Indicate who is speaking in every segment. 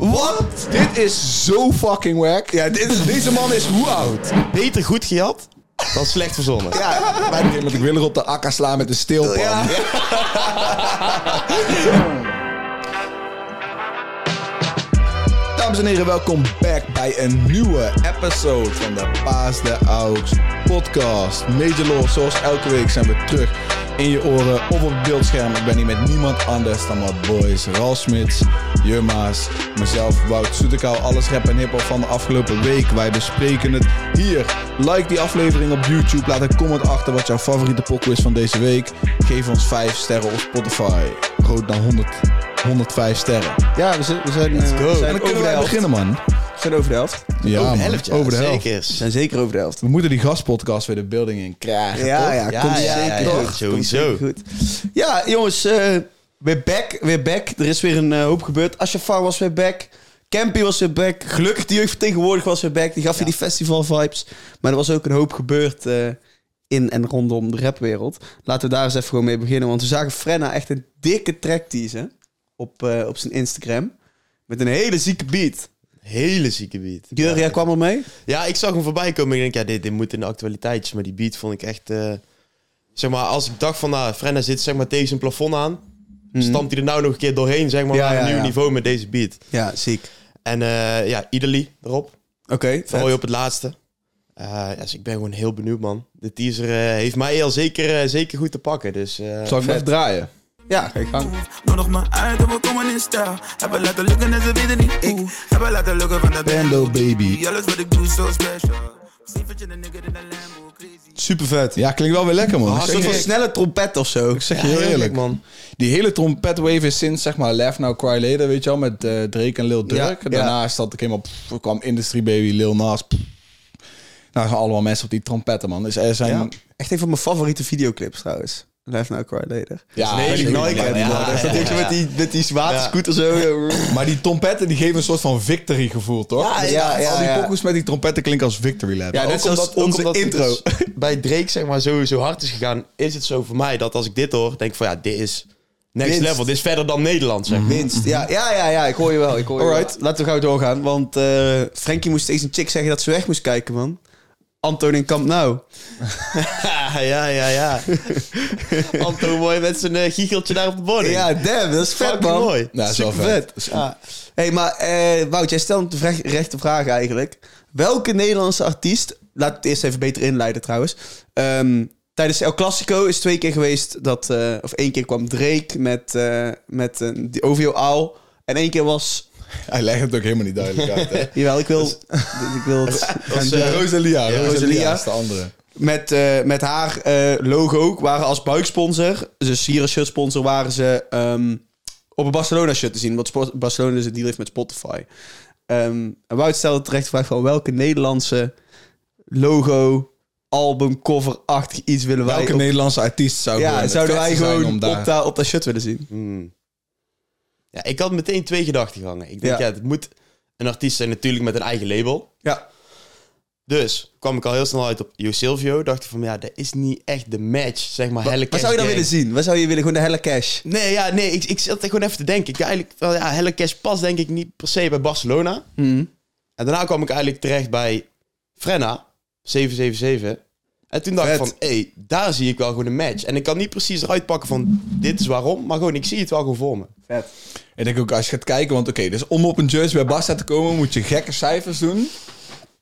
Speaker 1: Wat? Dit is zo fucking wack. Ja, dit is, deze man is hoe oud?
Speaker 2: Beter goed gejat dan slecht verzonnen.
Speaker 1: Ja, dat ik wil er op de akka slaan met een steelpan.
Speaker 3: Ja.
Speaker 1: Dames en heren, welkom back bij een nieuwe episode van de Paas de Aux podcast. Major Law, zoals elke week zijn we terug in je oren of op het beeldscherm. Ik ben hier met niemand anders dan mijn boys Ralf Smits, Jumma's, mezelf Wout Soetekau. Alles rap en hiphop van de afgelopen week. Wij bespreken het hier. Like die aflevering op YouTube. Laat een comment achter wat jouw favoriete pokoe is van deze week. Geef ons 5 sterren op Spotify. Rood dan 100, 105 sterren.
Speaker 3: Ja, we zijn, we zijn, eh, we
Speaker 1: En dan kunnen wij beginnen, man.
Speaker 3: We zijn over de helft.
Speaker 1: Ja,
Speaker 2: over de helft, ja.
Speaker 1: Over de helft.
Speaker 2: Zeker.
Speaker 3: We zijn zeker over de helft.
Speaker 1: We moeten die gastpodcast weer de building in krijgen.
Speaker 3: Ja,
Speaker 1: toch?
Speaker 3: ja,
Speaker 2: Ja,
Speaker 3: komt
Speaker 2: ja,
Speaker 3: zeker
Speaker 2: ja, ja,
Speaker 3: goed.
Speaker 2: sowieso.
Speaker 3: Komt zeker goed. Ja, jongens, eh weer back, weer back. Er is weer een eh, hoop gebeurd. Ashafar was weer back. Campy was weer back. Gelukkig de jeugdvertegenwoordiger was weer back. Die gaf je die festival vibes. Maar er was ook een hoop gebeurd eh, in en rondom de rapwereld. Laten we daar eens even gewoon mee beginnen. Want we zagen Frenna echt een dikke track teasen op, eh, op zijn Instagram. Met een hele zieke beat.
Speaker 2: Hele zieke beat.
Speaker 3: Jurria
Speaker 2: ja,
Speaker 3: kwam er mee.
Speaker 2: ja, ik zag hem voorbij komen en ik denk, ja, dit, dit moet in de actualiteitjes. Maar die beat vond ik echt... eh, zeg maar, als ik dacht van, nou, Frenna zit zeg maar tegen zijn plafond aan. Stampt hij er nou nog een keer doorheen, zeg maar,
Speaker 3: Ja,
Speaker 2: naar een
Speaker 3: ja,
Speaker 2: nieuw
Speaker 3: ja.
Speaker 2: niveau met deze beat.
Speaker 3: Ja, ziek.
Speaker 2: En eh, ja, Idely erop.
Speaker 3: Oké, vet.
Speaker 2: Vooral op het laatste. Eh, ja, dus ik ben gewoon heel benieuwd, man. De teaser eh, heeft mij al zeker, eh, zeker goed te pakken. Dus eh,
Speaker 1: Zal ik hem even draaien?
Speaker 3: Ja, ga je gang.
Speaker 4: Nodig me uit en we komen in stijl. Hebben laten lukken en ze weten niet hoe. Hebben laten lukken van de
Speaker 1: Bando, baby.
Speaker 4: Alles wat ik doe zo special. Cijfertje de nigger in de Lambo, crazy.
Speaker 3: Super vet.
Speaker 1: Ja, klinkt wel weer lekker, man.
Speaker 3: Een
Speaker 1: Ik
Speaker 3: soort van snelle trompet of zo.
Speaker 1: Ik zeg
Speaker 2: ja,
Speaker 1: je heel
Speaker 2: heel
Speaker 1: eerlijk,
Speaker 2: man.
Speaker 1: Die hele trompetwave is sinds, zeg maar, Laugh Now Cry Later, weet je wel, met eh, Drake en Lil Durk.
Speaker 3: Ja,
Speaker 1: Daarna
Speaker 3: ja.
Speaker 1: is dat helemaal, pff, kwam Industry Baby, Lil Nas. pff. Nou, allemaal mensen op die trompetten, man. Dus er zijn...
Speaker 3: Ja. Echt een van mijn favoriete videoclips trouwens. Live Now Cry Later.
Speaker 1: Ja,
Speaker 2: Nee,
Speaker 3: Met die Nike
Speaker 2: Ja,
Speaker 3: ja, dat met die, met die waterscooter zo.
Speaker 1: Maar die trompetten die geven een soort van victory gevoel, toch?
Speaker 3: Ja,
Speaker 1: Dus
Speaker 3: ja, ja,
Speaker 1: al die
Speaker 3: ja.
Speaker 1: pokoes met die trompetten klinken als victory lap.
Speaker 3: Ja, net
Speaker 2: Ook
Speaker 3: zoals onze intro.
Speaker 2: dus bij Drake zeg maar zo, zo hard is gegaan, is het zo voor mij dat als ik dit hoor, denk ik van ja, dit is next
Speaker 3: Winst.
Speaker 2: level. Dit is verder dan Nederland, zeg.
Speaker 3: Minst. Ja, ja, ja, ja, ik hoor je wel. Ik hoor je
Speaker 1: Alright.
Speaker 3: wel. Laten we gauw doorgaan. Want eh Frankie moest tegen zijn chick zeggen dat ze weg moest kijken, man. Anton in Kamp Nou.
Speaker 2: Ja, ja, ja, ja. Anto mooi met zijn uh, giecheltje daar op de bording.
Speaker 3: Ja, damn, dat is vet, man.
Speaker 2: mooi.
Speaker 1: Wel
Speaker 3: Super
Speaker 1: vet.
Speaker 3: vet. Ja. hey, maar eh, Wout, jij stelt de vraag, rechte vraag eigenlijk. Welke Nederlandse artiest, laat het eerst even beter inleiden trouwens. Ehm, tijdens El Clasico is twee keer geweest dat, eh, of één keer kwam Drake met, eh met eh, die OVO Aal. En één keer was,
Speaker 1: Hij legt het ook helemaal niet duidelijk uit, hè?
Speaker 3: jawel, ik wil, ik wil het
Speaker 2: was, eh,
Speaker 1: Rosalia. Rosalia,
Speaker 3: Rosalia.
Speaker 1: is de andere.
Speaker 3: met, eh, met haar eh, logo waren als buiksponsor, dus hier als shirtsponsor, waren ze ehm, op een Barcelona shirt te zien. Want Spo- Barcelona is een deal heeft met Spotify. Ehm en Wout stelde terecht de vraag van welke Nederlandse logo, album, cover-achtig iets willen wij
Speaker 1: Welke Nederlandse artiest zou
Speaker 3: ja, zouden wij gewoon
Speaker 1: om daar...
Speaker 3: op, dat, op dat shirt willen zien?
Speaker 2: Hmm. Ja, ik had meteen twee gedachten hangen. Ik denk,
Speaker 3: Ja.
Speaker 2: ja, het moet een artiest zijn natuurlijk met een eigen label.
Speaker 3: Ja,
Speaker 2: Dus kwam ik al heel snel uit op Jo Silvio. Dacht ik van, ja, dat is niet echt de match, zeg maar. Helle
Speaker 3: wat zou je dan
Speaker 2: Cash
Speaker 3: willen zien? Wat zou je willen? Gewoon de helle cash?
Speaker 2: Nee, ja, nee, ik, ik zat er gewoon even te denken. Ik eigenlijk, wel, ja, Helle Cash past denk ik niet per se bij Barcelona.
Speaker 3: Mhm.
Speaker 2: En daarna kwam ik eigenlijk terecht bij Frenna, 777. En toen dacht
Speaker 3: Vet.
Speaker 2: ik van, hé, hey, daar zie ik wel gewoon een match. En ik kan niet precies eruit pakken van, dit is waarom. Maar gewoon, ik zie het wel gewoon voor me.
Speaker 3: Vet.
Speaker 1: Ik denk ook als je gaat kijken, want oké, dus om op een jersey bij Barca te komen, moet je gekke cijfers doen.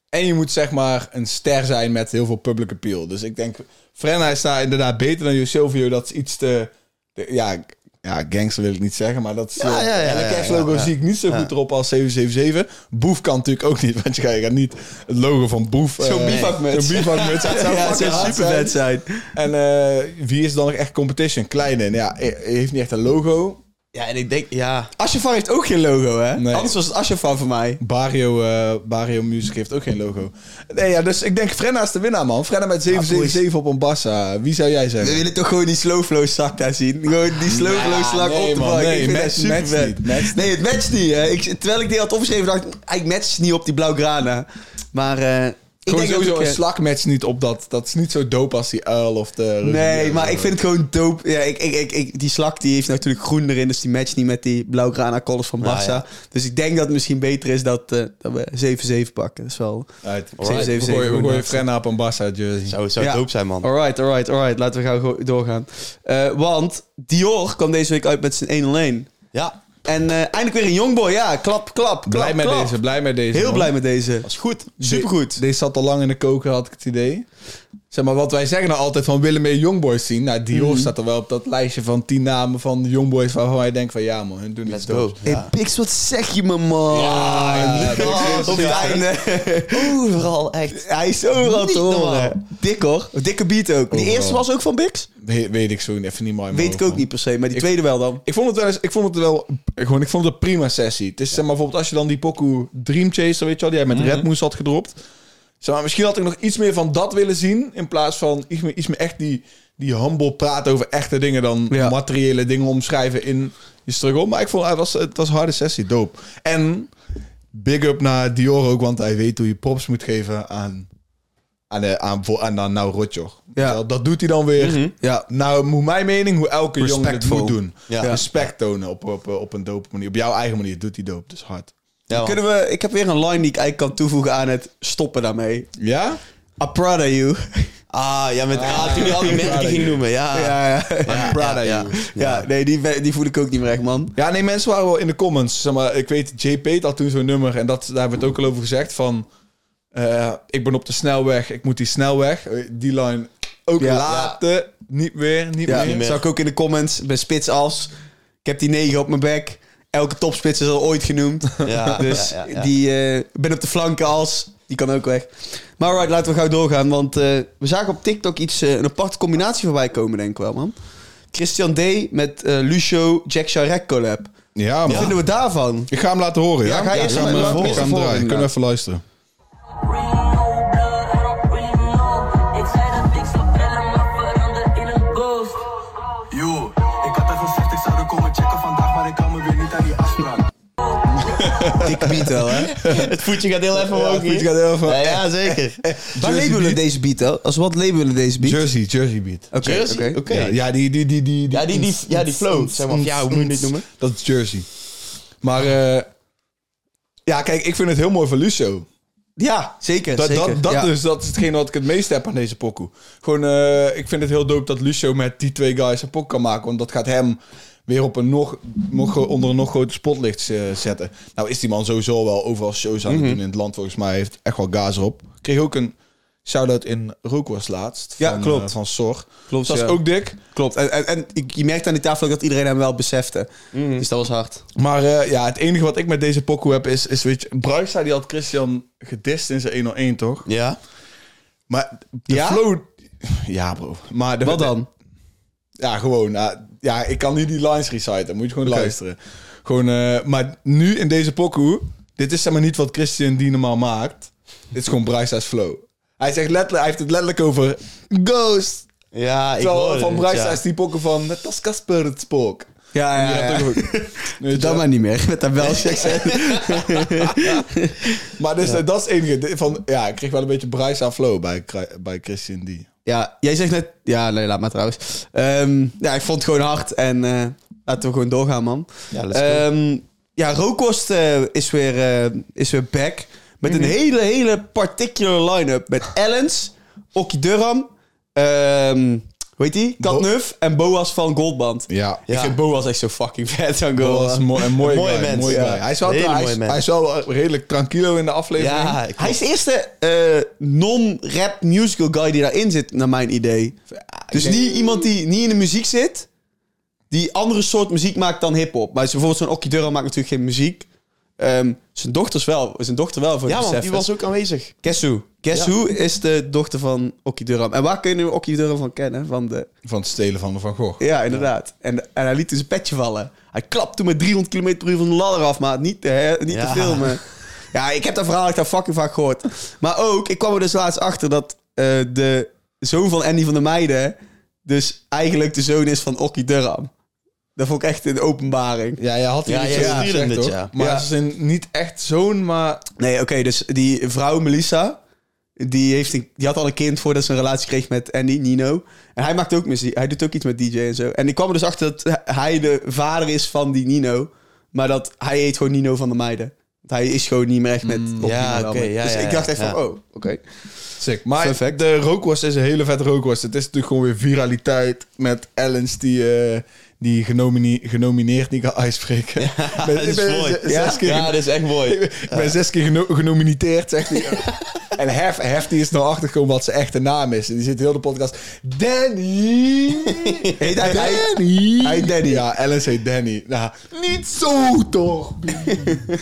Speaker 1: En je moet zeg maar een ster zijn met heel veel public appeal. Dus ik denk, Frenna is daar inderdaad beter dan Silvio. Dat is iets te, de- ja, ja, gangster wil ik niet zeggen, maar dat is...
Speaker 2: Ja, ja, ja,
Speaker 1: de
Speaker 2: ja,
Speaker 1: cash logo
Speaker 2: ja, ja.
Speaker 1: zie ik niet zo goed erop als 777. Boef kan natuurlijk ook niet, want je gaat- niet het logo van Boef...
Speaker 3: Zo'n
Speaker 1: eh,
Speaker 3: bivakmuts.
Speaker 1: Zo'n bivakmuts. Dat zou
Speaker 3: Ja, super vet zijn.
Speaker 1: En eh, wie is dan nog echt competition? Kleine. Ja, heeft niet echt een logo.
Speaker 2: Ja, en ik denk, ja...
Speaker 3: Ashafar heeft ook geen logo, hè?
Speaker 1: Nee.
Speaker 3: Anders was het Ashafar voor mij.
Speaker 1: Barrio, eh Barrio Music heeft ook geen logo. Nee, ja, dus ik denk Frenna is de winnaar, man. Frenna met 777 op een Bassa. Wie zou jij
Speaker 3: We
Speaker 1: zeggen?
Speaker 3: willen toch gewoon die slow flow zak daar zien. Gewoon die slow flow
Speaker 1: Ja, nee,
Speaker 3: op de bank.
Speaker 1: Nee,
Speaker 3: ik vind
Speaker 1: match-
Speaker 3: super
Speaker 1: match niet, match
Speaker 3: Nee, het matcht niet. Hè. Ik, terwijl ik die had opgeschreven dacht ik, hij matcht niet op die blauwgrana. Maar eh,
Speaker 1: Gewoon
Speaker 3: denk dat
Speaker 1: sowieso
Speaker 3: ik,
Speaker 1: een
Speaker 3: eh,
Speaker 1: slagmatch niet op dat. Dat is niet zo dope als die uil of de...
Speaker 3: Nee, maar ik vind het gewoon dope. Ja, ik, ik, ik, ik- die slak die heeft natuurlijk groen erin, dus die matcht niet met die blauwgrana collars van Barça.
Speaker 2: ja.
Speaker 3: Dus ik denk dat het misschien beter is dat, eh, dat we 7-7 pakken. Dat is wel...
Speaker 1: Uit.
Speaker 3: Alright.
Speaker 1: We gooien-. Frenna op een Barca jersey.
Speaker 2: Zou, zou
Speaker 3: Ja.
Speaker 2: dope zijn, man.
Speaker 3: Alright, alright, alright. Laten we go- doorgaan. Eh, want Dior kwam deze week uit met zijn 101.
Speaker 2: Ja,
Speaker 3: En eh, eindelijk weer een jongboy. Ja, klap, klap, klap,
Speaker 1: Blij met
Speaker 3: klap.
Speaker 1: deze, blij met deze.
Speaker 3: Heel
Speaker 1: man.
Speaker 3: blij met deze.
Speaker 2: dat is goed.
Speaker 3: Supergoed.
Speaker 1: Deze zat al lang in de koker, had ik het idee. Zeg maar, wat wij zeggen nou altijd van willen meer Youngboys zien. Nou, Dior
Speaker 3: Mhm.
Speaker 1: staat er wel op dat lijstje van tien namen van de Youngboys waarvan wij denken van ja man, hun doen
Speaker 2: Let's
Speaker 1: iets
Speaker 2: go.
Speaker 3: Hey,
Speaker 2: Ja.
Speaker 3: Pix, wat zeg je me, man?
Speaker 1: Ja,
Speaker 3: op het
Speaker 2: ja. Overal echt.
Speaker 3: Hij is overal te horen. Dik hoor. Dikke beat ook. Die
Speaker 1: Overal.
Speaker 3: eerste was ook van Bix?
Speaker 1: We- weet ik zo even niet mooi.
Speaker 3: Weet ik ook niet per se, maar die tweede wel dan.
Speaker 1: Ik vond het wel eens, ik vond het wel, gewoon, ik vond het een prima sessie. Het is zeg maar bijvoorbeeld als je dan die Poku Dream Chaser, weet je wel, die hij met Red Moose had gedropt. Zeg maar, misschien had ik nog iets meer van dat willen zien, in plaats van iets meer, iets meer echt die, die humble praten over echte dingen dan
Speaker 3: Ja.
Speaker 1: materiële dingen omschrijven in je struggle. Maar ik vond het was, het was een harde sessie, dope. En big up naar Dior ook, want hij weet hoe je props moet geven aan, aan, de, aan, voor, aan, aan nou Rotjoch.
Speaker 3: Ja.
Speaker 1: Dat, dat doet hij dan weer.
Speaker 3: Ja.
Speaker 1: Nou, moet mijn mening, hoe elke jongen het moet doen.
Speaker 2: Ja.
Speaker 1: Respect tonen op, op, op een dope manier. Op jouw eigen manier doet hij dope, dus hard.
Speaker 2: Ja.
Speaker 3: Kunnen we, ik heb weer een line die ik eigenlijk kan toevoegen aan het stoppen daarmee.
Speaker 1: Ja?
Speaker 3: I'm proud of you.
Speaker 2: Ah, ja, met, ah, toen je al die merken
Speaker 1: of
Speaker 2: ging
Speaker 1: you.
Speaker 2: noemen. Ja,
Speaker 3: Ja, ja.
Speaker 2: ja, ja,
Speaker 3: nee, die, die voel ik ook niet meer echt, man.
Speaker 1: Ja, nee, mensen waren wel in de comments. Zeg maar, ik weet, JP had toen zo'n nummer en dat, daar hebben we het ook al over gezegd. Van, eh, ik ben op de snelweg, ik moet die snelweg. Eh, Die line ook laten. Niet meer, niet meer.
Speaker 2: meer.
Speaker 3: zag ik ook in de comments bij Spits als. Ik heb die negen op mijn bek. Elke topspits is al ooit genoemd.
Speaker 2: Ja,
Speaker 3: Dus
Speaker 2: ja, ja, ja.
Speaker 3: die eh, ben op de flanken als. Die kan ook weg. Maar alright, laten we gauw doorgaan. Want eh, we zagen op TikTok iets, eh, een aparte combinatie voorbij komen, denk ik wel, man. Christian D. met eh, Lucio Jack Charek collab.
Speaker 1: Ja, man.
Speaker 3: Wat vinden we daarvan?
Speaker 1: Ik ga hem laten horen, ja?
Speaker 3: Ja, ga je eerst
Speaker 1: hem,
Speaker 3: laat hem
Speaker 1: ik
Speaker 3: eerst
Speaker 1: ga hem
Speaker 3: naar voren,
Speaker 1: draaien. Kunnen we even luisteren?
Speaker 3: Dikke beat wel, hè?
Speaker 2: Het voetje gaat heel even omhoog
Speaker 1: het voetje gaat heel even-
Speaker 2: Ja, ja, zeker.
Speaker 3: Waar labelen we deze beat, hè? Als wat labelen we deze beat?
Speaker 1: Jersey, Jersey beat.
Speaker 3: Oké,
Speaker 2: Jersey?
Speaker 3: oké.
Speaker 2: Oké.
Speaker 1: Ja, ja, die, die, die, die,
Speaker 2: Ja, die, die, ja, die flow. Zeg maar, ja, hoe moet je dit noemen?
Speaker 1: Dat is Jersey. Maar eh, ja, kijk, ik vind het heel mooi van Lucio.
Speaker 3: Ja, zeker.
Speaker 1: Dat,
Speaker 3: zeker.
Speaker 1: dat, dat,
Speaker 3: ja.
Speaker 1: dus, dat is hetgeen wat ik het meest heb aan deze pokoe. Gewoon, eh, ik vind het heel dope dat Lucio met die twee guys een pokoe kan maken. Want dat gaat hem weer op een nog, nog onder een nog groter spotlicht eh, zetten. Nou is die man sowieso wel overal shows aan het
Speaker 3: Mhm.
Speaker 1: doen in het land. Volgens mij heeft echt wel gaas erop. Kreeg ook een shout-out in Rookworst laatst.
Speaker 3: Ja,
Speaker 1: van,
Speaker 3: klopt.
Speaker 1: eh, van Sor.
Speaker 3: Klopt,
Speaker 1: dat
Speaker 3: ja.
Speaker 1: is ook dik.
Speaker 3: Klopt. En, en, en ik- je merkt aan die tafel ook dat iedereen hem wel besefte. Dus dat was hard.
Speaker 1: Maar eh, ja, het enige wat ik met deze pokoe heb is, is weet je, Bruisa die had Christian gedist in zijn 101 toch?
Speaker 2: Ja.
Speaker 1: Maar de
Speaker 3: Ja?
Speaker 1: flow... Ja bro. Maar de,
Speaker 3: Wat dan?
Speaker 1: Ja, gewoon. nou, ja, ik kan niet die lines reciten. Moet je gewoon luisteren. Gewoon, eh, maar nu in deze pokoe... Dit is zeg maar niet wat Christian die normaal maakt. Dit is gewoon Bruisa's flow. Hij, zegt letterlijk, hij heeft het letterlijk over... Ghost!
Speaker 2: Ja, ik
Speaker 1: Terwijl van
Speaker 2: het,
Speaker 1: Bruisa
Speaker 2: ja.
Speaker 1: is die pokken van... Net als Casper het spook.
Speaker 3: Ja, ja,
Speaker 1: die
Speaker 3: ja.
Speaker 1: je
Speaker 3: Dat maar niet meer. Met dat Belgische accent.
Speaker 1: Maar dus, eh, dat is het enige. Van, ja, ik kreeg wel een beetje Bruisa flow bij, bij Christian D.
Speaker 3: Ja, jij zegt net... Ja, nee, laat maar trouwens. Ehm, ja, ik vond het gewoon hard. En eh, laten we gewoon doorgaan, man.
Speaker 2: Ja, let's go.
Speaker 3: Ehm, ja, Rookkost eh, is, weer, eh, is weer back. Met een hele, hele particular line-up. Met Ellens, Okkie Durham, ehm hoe heet die? Katnuf en Boas van Goldband.
Speaker 1: Ja.
Speaker 3: Ik
Speaker 2: Ja.
Speaker 3: vind Boas echt zo fucking vet aan
Speaker 1: Dat was
Speaker 3: Goldband.
Speaker 1: een, mooi, een mooie,
Speaker 2: Mooie
Speaker 1: guy,
Speaker 2: mens,
Speaker 1: mooie
Speaker 2: ja.
Speaker 1: guy. Hij is wel, hij,
Speaker 2: mooie
Speaker 1: is,
Speaker 2: mens.
Speaker 1: hij is wel redelijk tranquilo in de aflevering.
Speaker 2: Ja,
Speaker 3: Hij is de eerste eh, non-rap musical guy die daarin zit, naar mijn idee. Dus
Speaker 1: denk-
Speaker 3: niet iemand die niet in de muziek zit, die andere soort muziek maakt dan hip-hop. Maar bijvoorbeeld zo'n Okkie Durham maakt natuurlijk geen muziek. Ehm, zijn, dochters wel, zijn dochter wel, voor
Speaker 2: ja man, die was ook aanwezig. Ja.
Speaker 3: who is de dochter van Okkie Durham. En waar kun je nu Okkie Durham van kennen? Van de...
Speaker 1: Van het stelen van de Van Gogh.
Speaker 3: Ja, inderdaad. En, en hij liet dus een petje vallen. Hij klapte met 300 km per uur van de ladder af, maar niet te, hè, niet
Speaker 2: Ja.
Speaker 3: te filmen. Ja, ik heb dat verhaal echt al fucking vaak gehoord. Maar ook, ik kwam er dus laatst achter dat eh, de zoon van Andy van der Meijden... dus eigenlijk de zoon is van Okkie Durham. Dat vond ik echt een openbaring.
Speaker 1: Ja, ja, had hij
Speaker 2: Ja,
Speaker 1: iets gezegd,
Speaker 2: het,
Speaker 1: hoor.
Speaker 2: ja.
Speaker 1: Maar
Speaker 3: Ja.
Speaker 1: ze zijn niet echt zoon, maar...
Speaker 3: Nee, oké, dus die vrouw Melissa... Die, heeft een- die had al een kind voordat ze een relatie kreeg met Andy, Nino. En hij maakt ook muziek. Hij doet ook iets met DJ en zo. En ik kwam er dus achter dat hij de vader is van die Nino. Maar dat hij heet gewoon Nino van de Meiden. Want hij is gewoon niet meer echt met... op
Speaker 2: ja, oké, ja,
Speaker 3: dus
Speaker 2: ja,
Speaker 3: ik dacht
Speaker 2: ja,
Speaker 3: echt van,
Speaker 2: ja.
Speaker 3: oh, oké.
Speaker 1: Sick. Maar
Speaker 3: fact.
Speaker 1: de rookworst is een hele vette rookworst. Het is natuurlijk gewoon weer viraliteit met Ellens die, eh, die genomine- genomineerd niet kan uitspreken. Ik ben-
Speaker 2: dat is mooi. Ja,
Speaker 1: keer
Speaker 2: ja, dat is echt mooi.
Speaker 1: Ik ben zes keer geno- genomineerd, zegt hij. en Hef, Hef die is nou achtergekomen wat zijn echte naam is. En die zit heel de podcast... Danny!
Speaker 3: Heet hij-
Speaker 1: Danny!
Speaker 3: hij Danny.
Speaker 1: Ja, Ellen heet Danny. Nou, niet zo toch?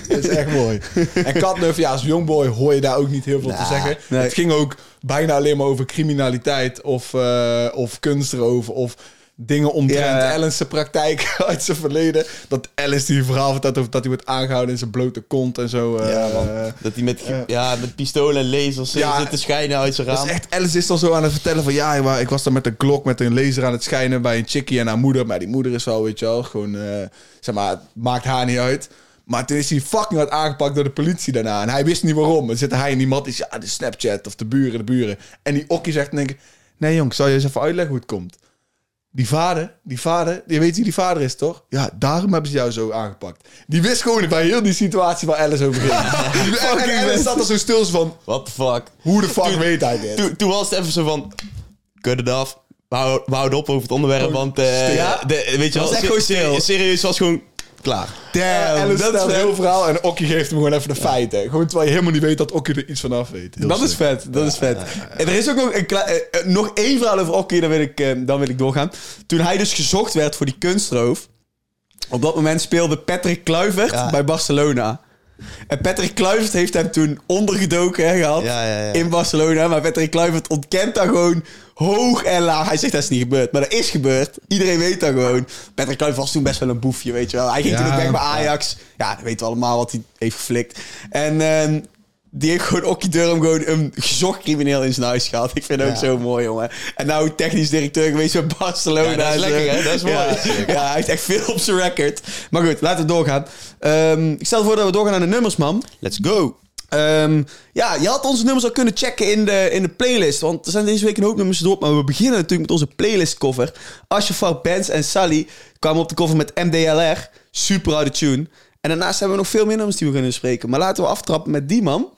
Speaker 1: dat is echt mooi. En Katnuff, ja, als jongboy hoor je daar ook niet heel veel te zeggen.
Speaker 3: nee.
Speaker 1: Het ging ook bijna alleen maar over criminaliteit of, eh of kunstroof of dingen omtrent
Speaker 3: Ja.
Speaker 1: Ellen's praktijk uit zijn verleden. Dat Ellens die verhaal vertelt over dat hij wordt aangehouden in zijn blote kont en zo. eh,
Speaker 2: Ja, man.
Speaker 1: eh,
Speaker 2: Dat hij met, ja, met pistolen en lasers
Speaker 1: Ja,
Speaker 2: zit te schijnen uit zijn
Speaker 1: dat
Speaker 2: raam.
Speaker 1: is echt, Alice is dan zo aan het vertellen van ja, ik was dan met een klok met een laser aan het schijnen bij een chickie en haar moeder. Maar die moeder is wel, weet je wel, gewoon, eh, zeg maar, het maakt haar niet uit. Maar toen is hij fucking hard aangepakt door de politie daarna. En hij wist niet waarom. Dan zit hij en die mat is, ja, de Snapchat of de buren, de buren. En die okkie zegt denk ik, nee jong, zal je eens even uitleggen hoe het komt? Die vader, die vader, je weet wie die vader is, toch? Ja, daarom hebben ze jou zo aangepakt. Die wist gewoon bij heel die situatie waar Alice over ging. en, en Alice zat er zo stil van,
Speaker 2: What the fuck.
Speaker 1: hoe de fuck weet hij dit?
Speaker 2: Toen, toen was het even zo van... Cut it off. We houden, we houden op over het onderwerp, want... eh, ja, de, weet je wel,
Speaker 3: was echt gewoon stil.
Speaker 2: Serieus, was gewoon klaar.
Speaker 3: Damn,
Speaker 1: Alice
Speaker 3: dat, is
Speaker 1: een heel verhaal en Okkie geeft hem gewoon even de feiten. Gewoon terwijl je helemaal niet weet dat Okkie er iets vanaf weet. Heel
Speaker 3: dat is vet, dat is vet. En er is ook nog, een eh, eh, nog één verhaal over Okkie, dan wil, ik, eh, dan wil ik doorgaan. Toen hij dus gezocht werd voor die kunstroof... Op dat moment speelde Patrick Kluivert
Speaker 2: Ja.
Speaker 3: bij Barcelona. En Patrick Kluivert heeft hem toen ondergedoken hè, gehad
Speaker 2: Ja, ja, ja.
Speaker 3: in Barcelona. Maar Patrick Kluivert ontkent dat gewoon hoog en laag. Hij zegt dat is niet gebeurd, maar dat is gebeurd. Iedereen weet dat gewoon. Patrick Kluivert was toen best wel een boefje, weet je wel. Hij ging toen ook weg bij
Speaker 1: ja.
Speaker 3: Ajax. Ja, dat weten we allemaal wat hij heeft geflikt. En ehm, die heeft gewoon Okkie Durham gewoon een gezocht crimineel in zijn huis gehad. Ik vind het ook zo mooi, jongen. En nou technisch directeur geweest bij Barcelona.
Speaker 2: Ja, dat is
Speaker 3: zo.
Speaker 2: lekker, hè? Dat is mooi.
Speaker 3: Ja, ja, hij heeft echt veel op zijn record. Maar goed, laten we doorgaan. Ehm, ik stel voor dat we doorgaan naar de nummers, man.
Speaker 2: Let's go.
Speaker 3: Ehm, ja, je had onze nummers al kunnen checken in de, in de playlist. Want er zijn deze week een hoop nummers erop. Maar we beginnen natuurlijk met onze playlist cover. Ashraf Benz en Sally kwamen op de cover met MDLR. Super harde tune. En daarnaast hebben we nog veel meer nummers die we kunnen bespreken. Maar laten we aftrappen met die man.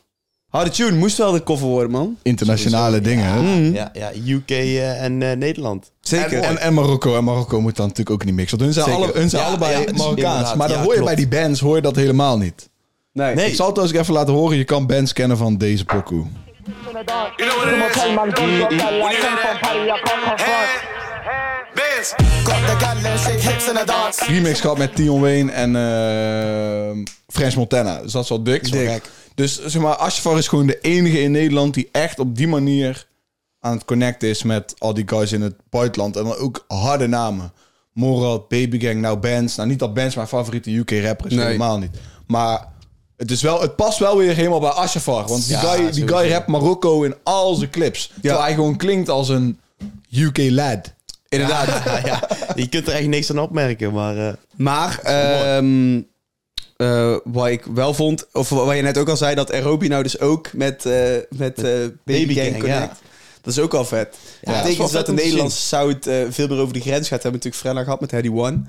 Speaker 3: Harde tune moest wel de cover worden, man.
Speaker 1: Internationale dingen. hè?
Speaker 2: Ja, ja, UK eh, en eh, Nederland.
Speaker 3: Zeker.
Speaker 1: En, Marokko. En Marokko moet dan natuurlijk ook niet mixen. Want hun zijn, alle, hun zijn
Speaker 2: Ja,
Speaker 1: allebei Marokkaans. Maar dan
Speaker 2: ja,
Speaker 1: hoor je
Speaker 2: klopt.
Speaker 1: bij die bands hoor je dat helemaal niet.
Speaker 3: Nee.
Speaker 2: Nee.
Speaker 1: Ik zal het eens even laten horen. Je kan bands kennen van deze pokoe. Remix gehad met Tion Wayne en eh French Montana. Dus dat is wel dik.
Speaker 3: Dik.
Speaker 1: Dus zeg maar, Ashfar is gewoon de enige in Nederland die echt op die manier aan het connecten is met al die guys in het buitenland. En dan ook harde namen. Morad, Baby Gang, nou Bands. Nou, niet dat Bands mijn favoriete UK-rapper is,
Speaker 3: Nee.
Speaker 1: helemaal niet. Maar het, is wel, het past wel weer helemaal bij Ashafar. Want die,
Speaker 2: Ja,
Speaker 1: guy, die
Speaker 2: sowieso.
Speaker 1: guy rapt Marokko in al zijn clips. Terwijl hij gewoon klinkt als een UK-lad.
Speaker 3: Inderdaad.
Speaker 2: Ja, ja. Je kunt er echt niks aan opmerken, maar... eh,
Speaker 3: Maar ehm, eh, wat ik wel vond, of wat je net ook al zei, dat Aerobi nou dus ook met, eh, met eh, Baby,
Speaker 2: Baby
Speaker 3: Gang,
Speaker 2: Gang,
Speaker 3: connect.
Speaker 2: ja.
Speaker 3: Dat is ook al vet.
Speaker 2: Ja,
Speaker 3: dat
Speaker 2: dat is
Speaker 3: betekent dat de
Speaker 2: om te
Speaker 3: Nederlandse sound eh, veel meer over de grens gaat. We hebben natuurlijk Frenna gehad met Heady One.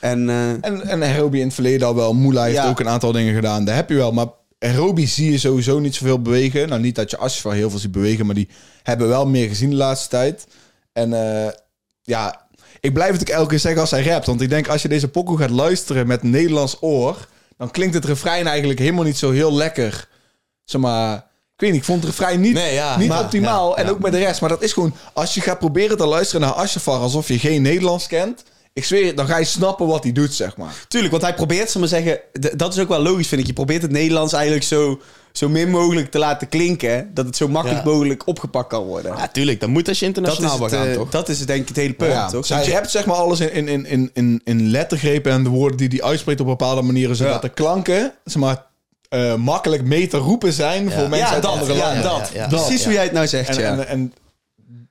Speaker 3: En eh,
Speaker 1: En, en Herobi in het verleden al wel. Moela heeft
Speaker 3: Ja.
Speaker 1: ook een aantal dingen gedaan. Daar heb je wel. Maar Herobi zie je sowieso niet zoveel bewegen. Nou, niet dat je Ashfar heel veel ziet bewegen. Maar die hebben wel meer gezien de laatste tijd. En eh, ja, ik blijf het ook elke keer zeggen als hij rapt. Want ik denk, als je deze pokoe gaat luisteren met Nederlands oor... dan klinkt het refrein eigenlijk helemaal niet zo heel lekker. Zeg maar... Ik weet niet, ik vond het refrein niet,
Speaker 2: Nee, ja,
Speaker 1: niet
Speaker 2: maar-
Speaker 1: optimaal.
Speaker 2: ja,
Speaker 1: en
Speaker 2: ja.
Speaker 1: ook met de rest. Maar dat is gewoon... Als je gaat proberen te luisteren naar Ashfar... alsof je geen Nederlands kent... Ik zweer dan ga je snappen wat hij doet, zeg maar.
Speaker 3: tuurlijk, want hij probeert, ze maar zeggen, dat is ook wel logisch vind ik. Je probeert het Nederlands eigenlijk zo, zo min mogelijk te laten klinken. Dat het zo makkelijk
Speaker 2: Ja.
Speaker 3: mogelijk opgepakt kan worden.
Speaker 2: ja, tuurlijk. Dat moet als je
Speaker 3: dat,
Speaker 2: internationaal wil
Speaker 3: het,
Speaker 2: gaan,
Speaker 3: eh,
Speaker 2: toch?
Speaker 3: dat is denk ik het hele punt,
Speaker 1: Ja,
Speaker 3: toch?
Speaker 1: Zij
Speaker 3: je-
Speaker 1: rapt zeg maar alles in, in, in, in, in lettergrepen en de woorden die hij uitspreekt op bepaalde manieren, zodat
Speaker 3: Ja.
Speaker 1: de klanken zeg maar, eh, makkelijk mee te roepen zijn voor mensen
Speaker 3: ja,
Speaker 1: uit
Speaker 3: dat,
Speaker 1: andere
Speaker 3: ja,
Speaker 1: landen.
Speaker 3: dat.
Speaker 2: ja, ja.
Speaker 3: Precies
Speaker 2: Ja.
Speaker 3: hoe jij het nou zegt,
Speaker 1: En,
Speaker 3: ja.
Speaker 1: en, en,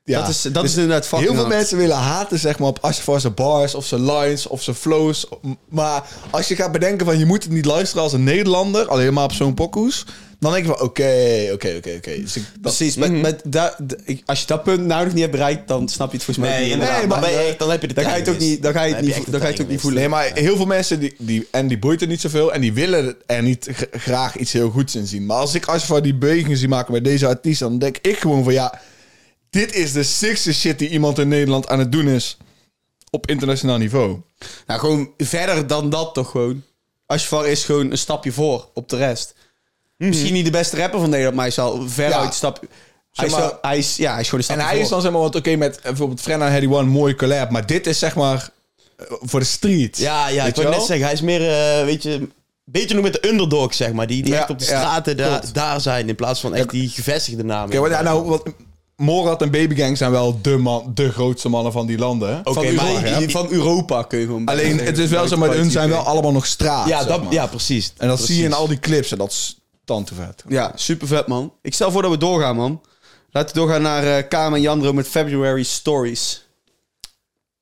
Speaker 1: ja.
Speaker 3: Dat is, dat
Speaker 1: Dus
Speaker 3: is inderdaad fucking
Speaker 1: Heel veel
Speaker 3: hard.
Speaker 1: mensen willen haten zeg maar, op Ashfar zijn bars of zijn lines of zijn flows. Maar als je gaat bedenken van je moet het niet luisteren als een Nederlander, alleen maar op zo'n pokoes, Dan denk ik van, oké, oké, oké, oké. Dus
Speaker 3: Precies, met, met da- d- ik- als je dat punt nou nog niet hebt bereikt, dan snap je het volgens mij
Speaker 2: Nee,
Speaker 3: niet.
Speaker 2: inderdaad.
Speaker 1: Nee,
Speaker 2: maar je- dan heb je de
Speaker 3: Dan ga je het ook niet, dan ga je het niet, dan ga je het ook niet voelen.
Speaker 1: Nee, maar heel veel mensen die, die en die boeit het niet zoveel en die willen er niet graag iets heel goeds in zien. Maar als ik Asfar die bewegingen zie maken bij deze artiest, dan denk ik gewoon van ja, dit is de sixte shit die iemand in Nederland aan het doen is op internationaal niveau.
Speaker 3: Nou, gewoon verder dan dat toch gewoon. Ashfar is gewoon een stapje voor op de rest. Misschien niet de beste rapper van Nederland, maar hij is al veruit
Speaker 1: Ja.
Speaker 3: een stap... Hij is, hij, ja, hij is gewoon een
Speaker 1: En
Speaker 3: stapje
Speaker 1: hij is dan zeg maar wat oké met eh, bijvoorbeeld Frenna en Heady One, mooie collab, maar dit is zeg maar eh, voor de street.
Speaker 2: Ja, ja ik wil net zeggen, hij is meer, eh, weet je, beetje nog met de underdog, zeg maar. Die, die
Speaker 3: Ja,
Speaker 2: echt op de
Speaker 3: ja,
Speaker 2: straten daar, daar zijn, in plaats van echt die gevestigde namen.
Speaker 1: Oké, maar nou, wat, Morat en Babygang zijn wel de, man, de grootste mannen van die landen.
Speaker 2: Oké,
Speaker 3: van,
Speaker 2: maar-
Speaker 3: Europa,
Speaker 2: ja.
Speaker 3: van Europa kun je gewoon
Speaker 1: Alleen, het is wel zo, maar hun zijn wel allemaal nog straat.
Speaker 2: ja, dat,
Speaker 1: maar.
Speaker 2: ja, precies.
Speaker 1: En dat zie je in al die clips en dat is tante vet.
Speaker 3: Ja, super vet, man. Ik stel voor dat we doorgaan, man. Laten we doorgaan naar eh Kaam en Jandro met February Stories.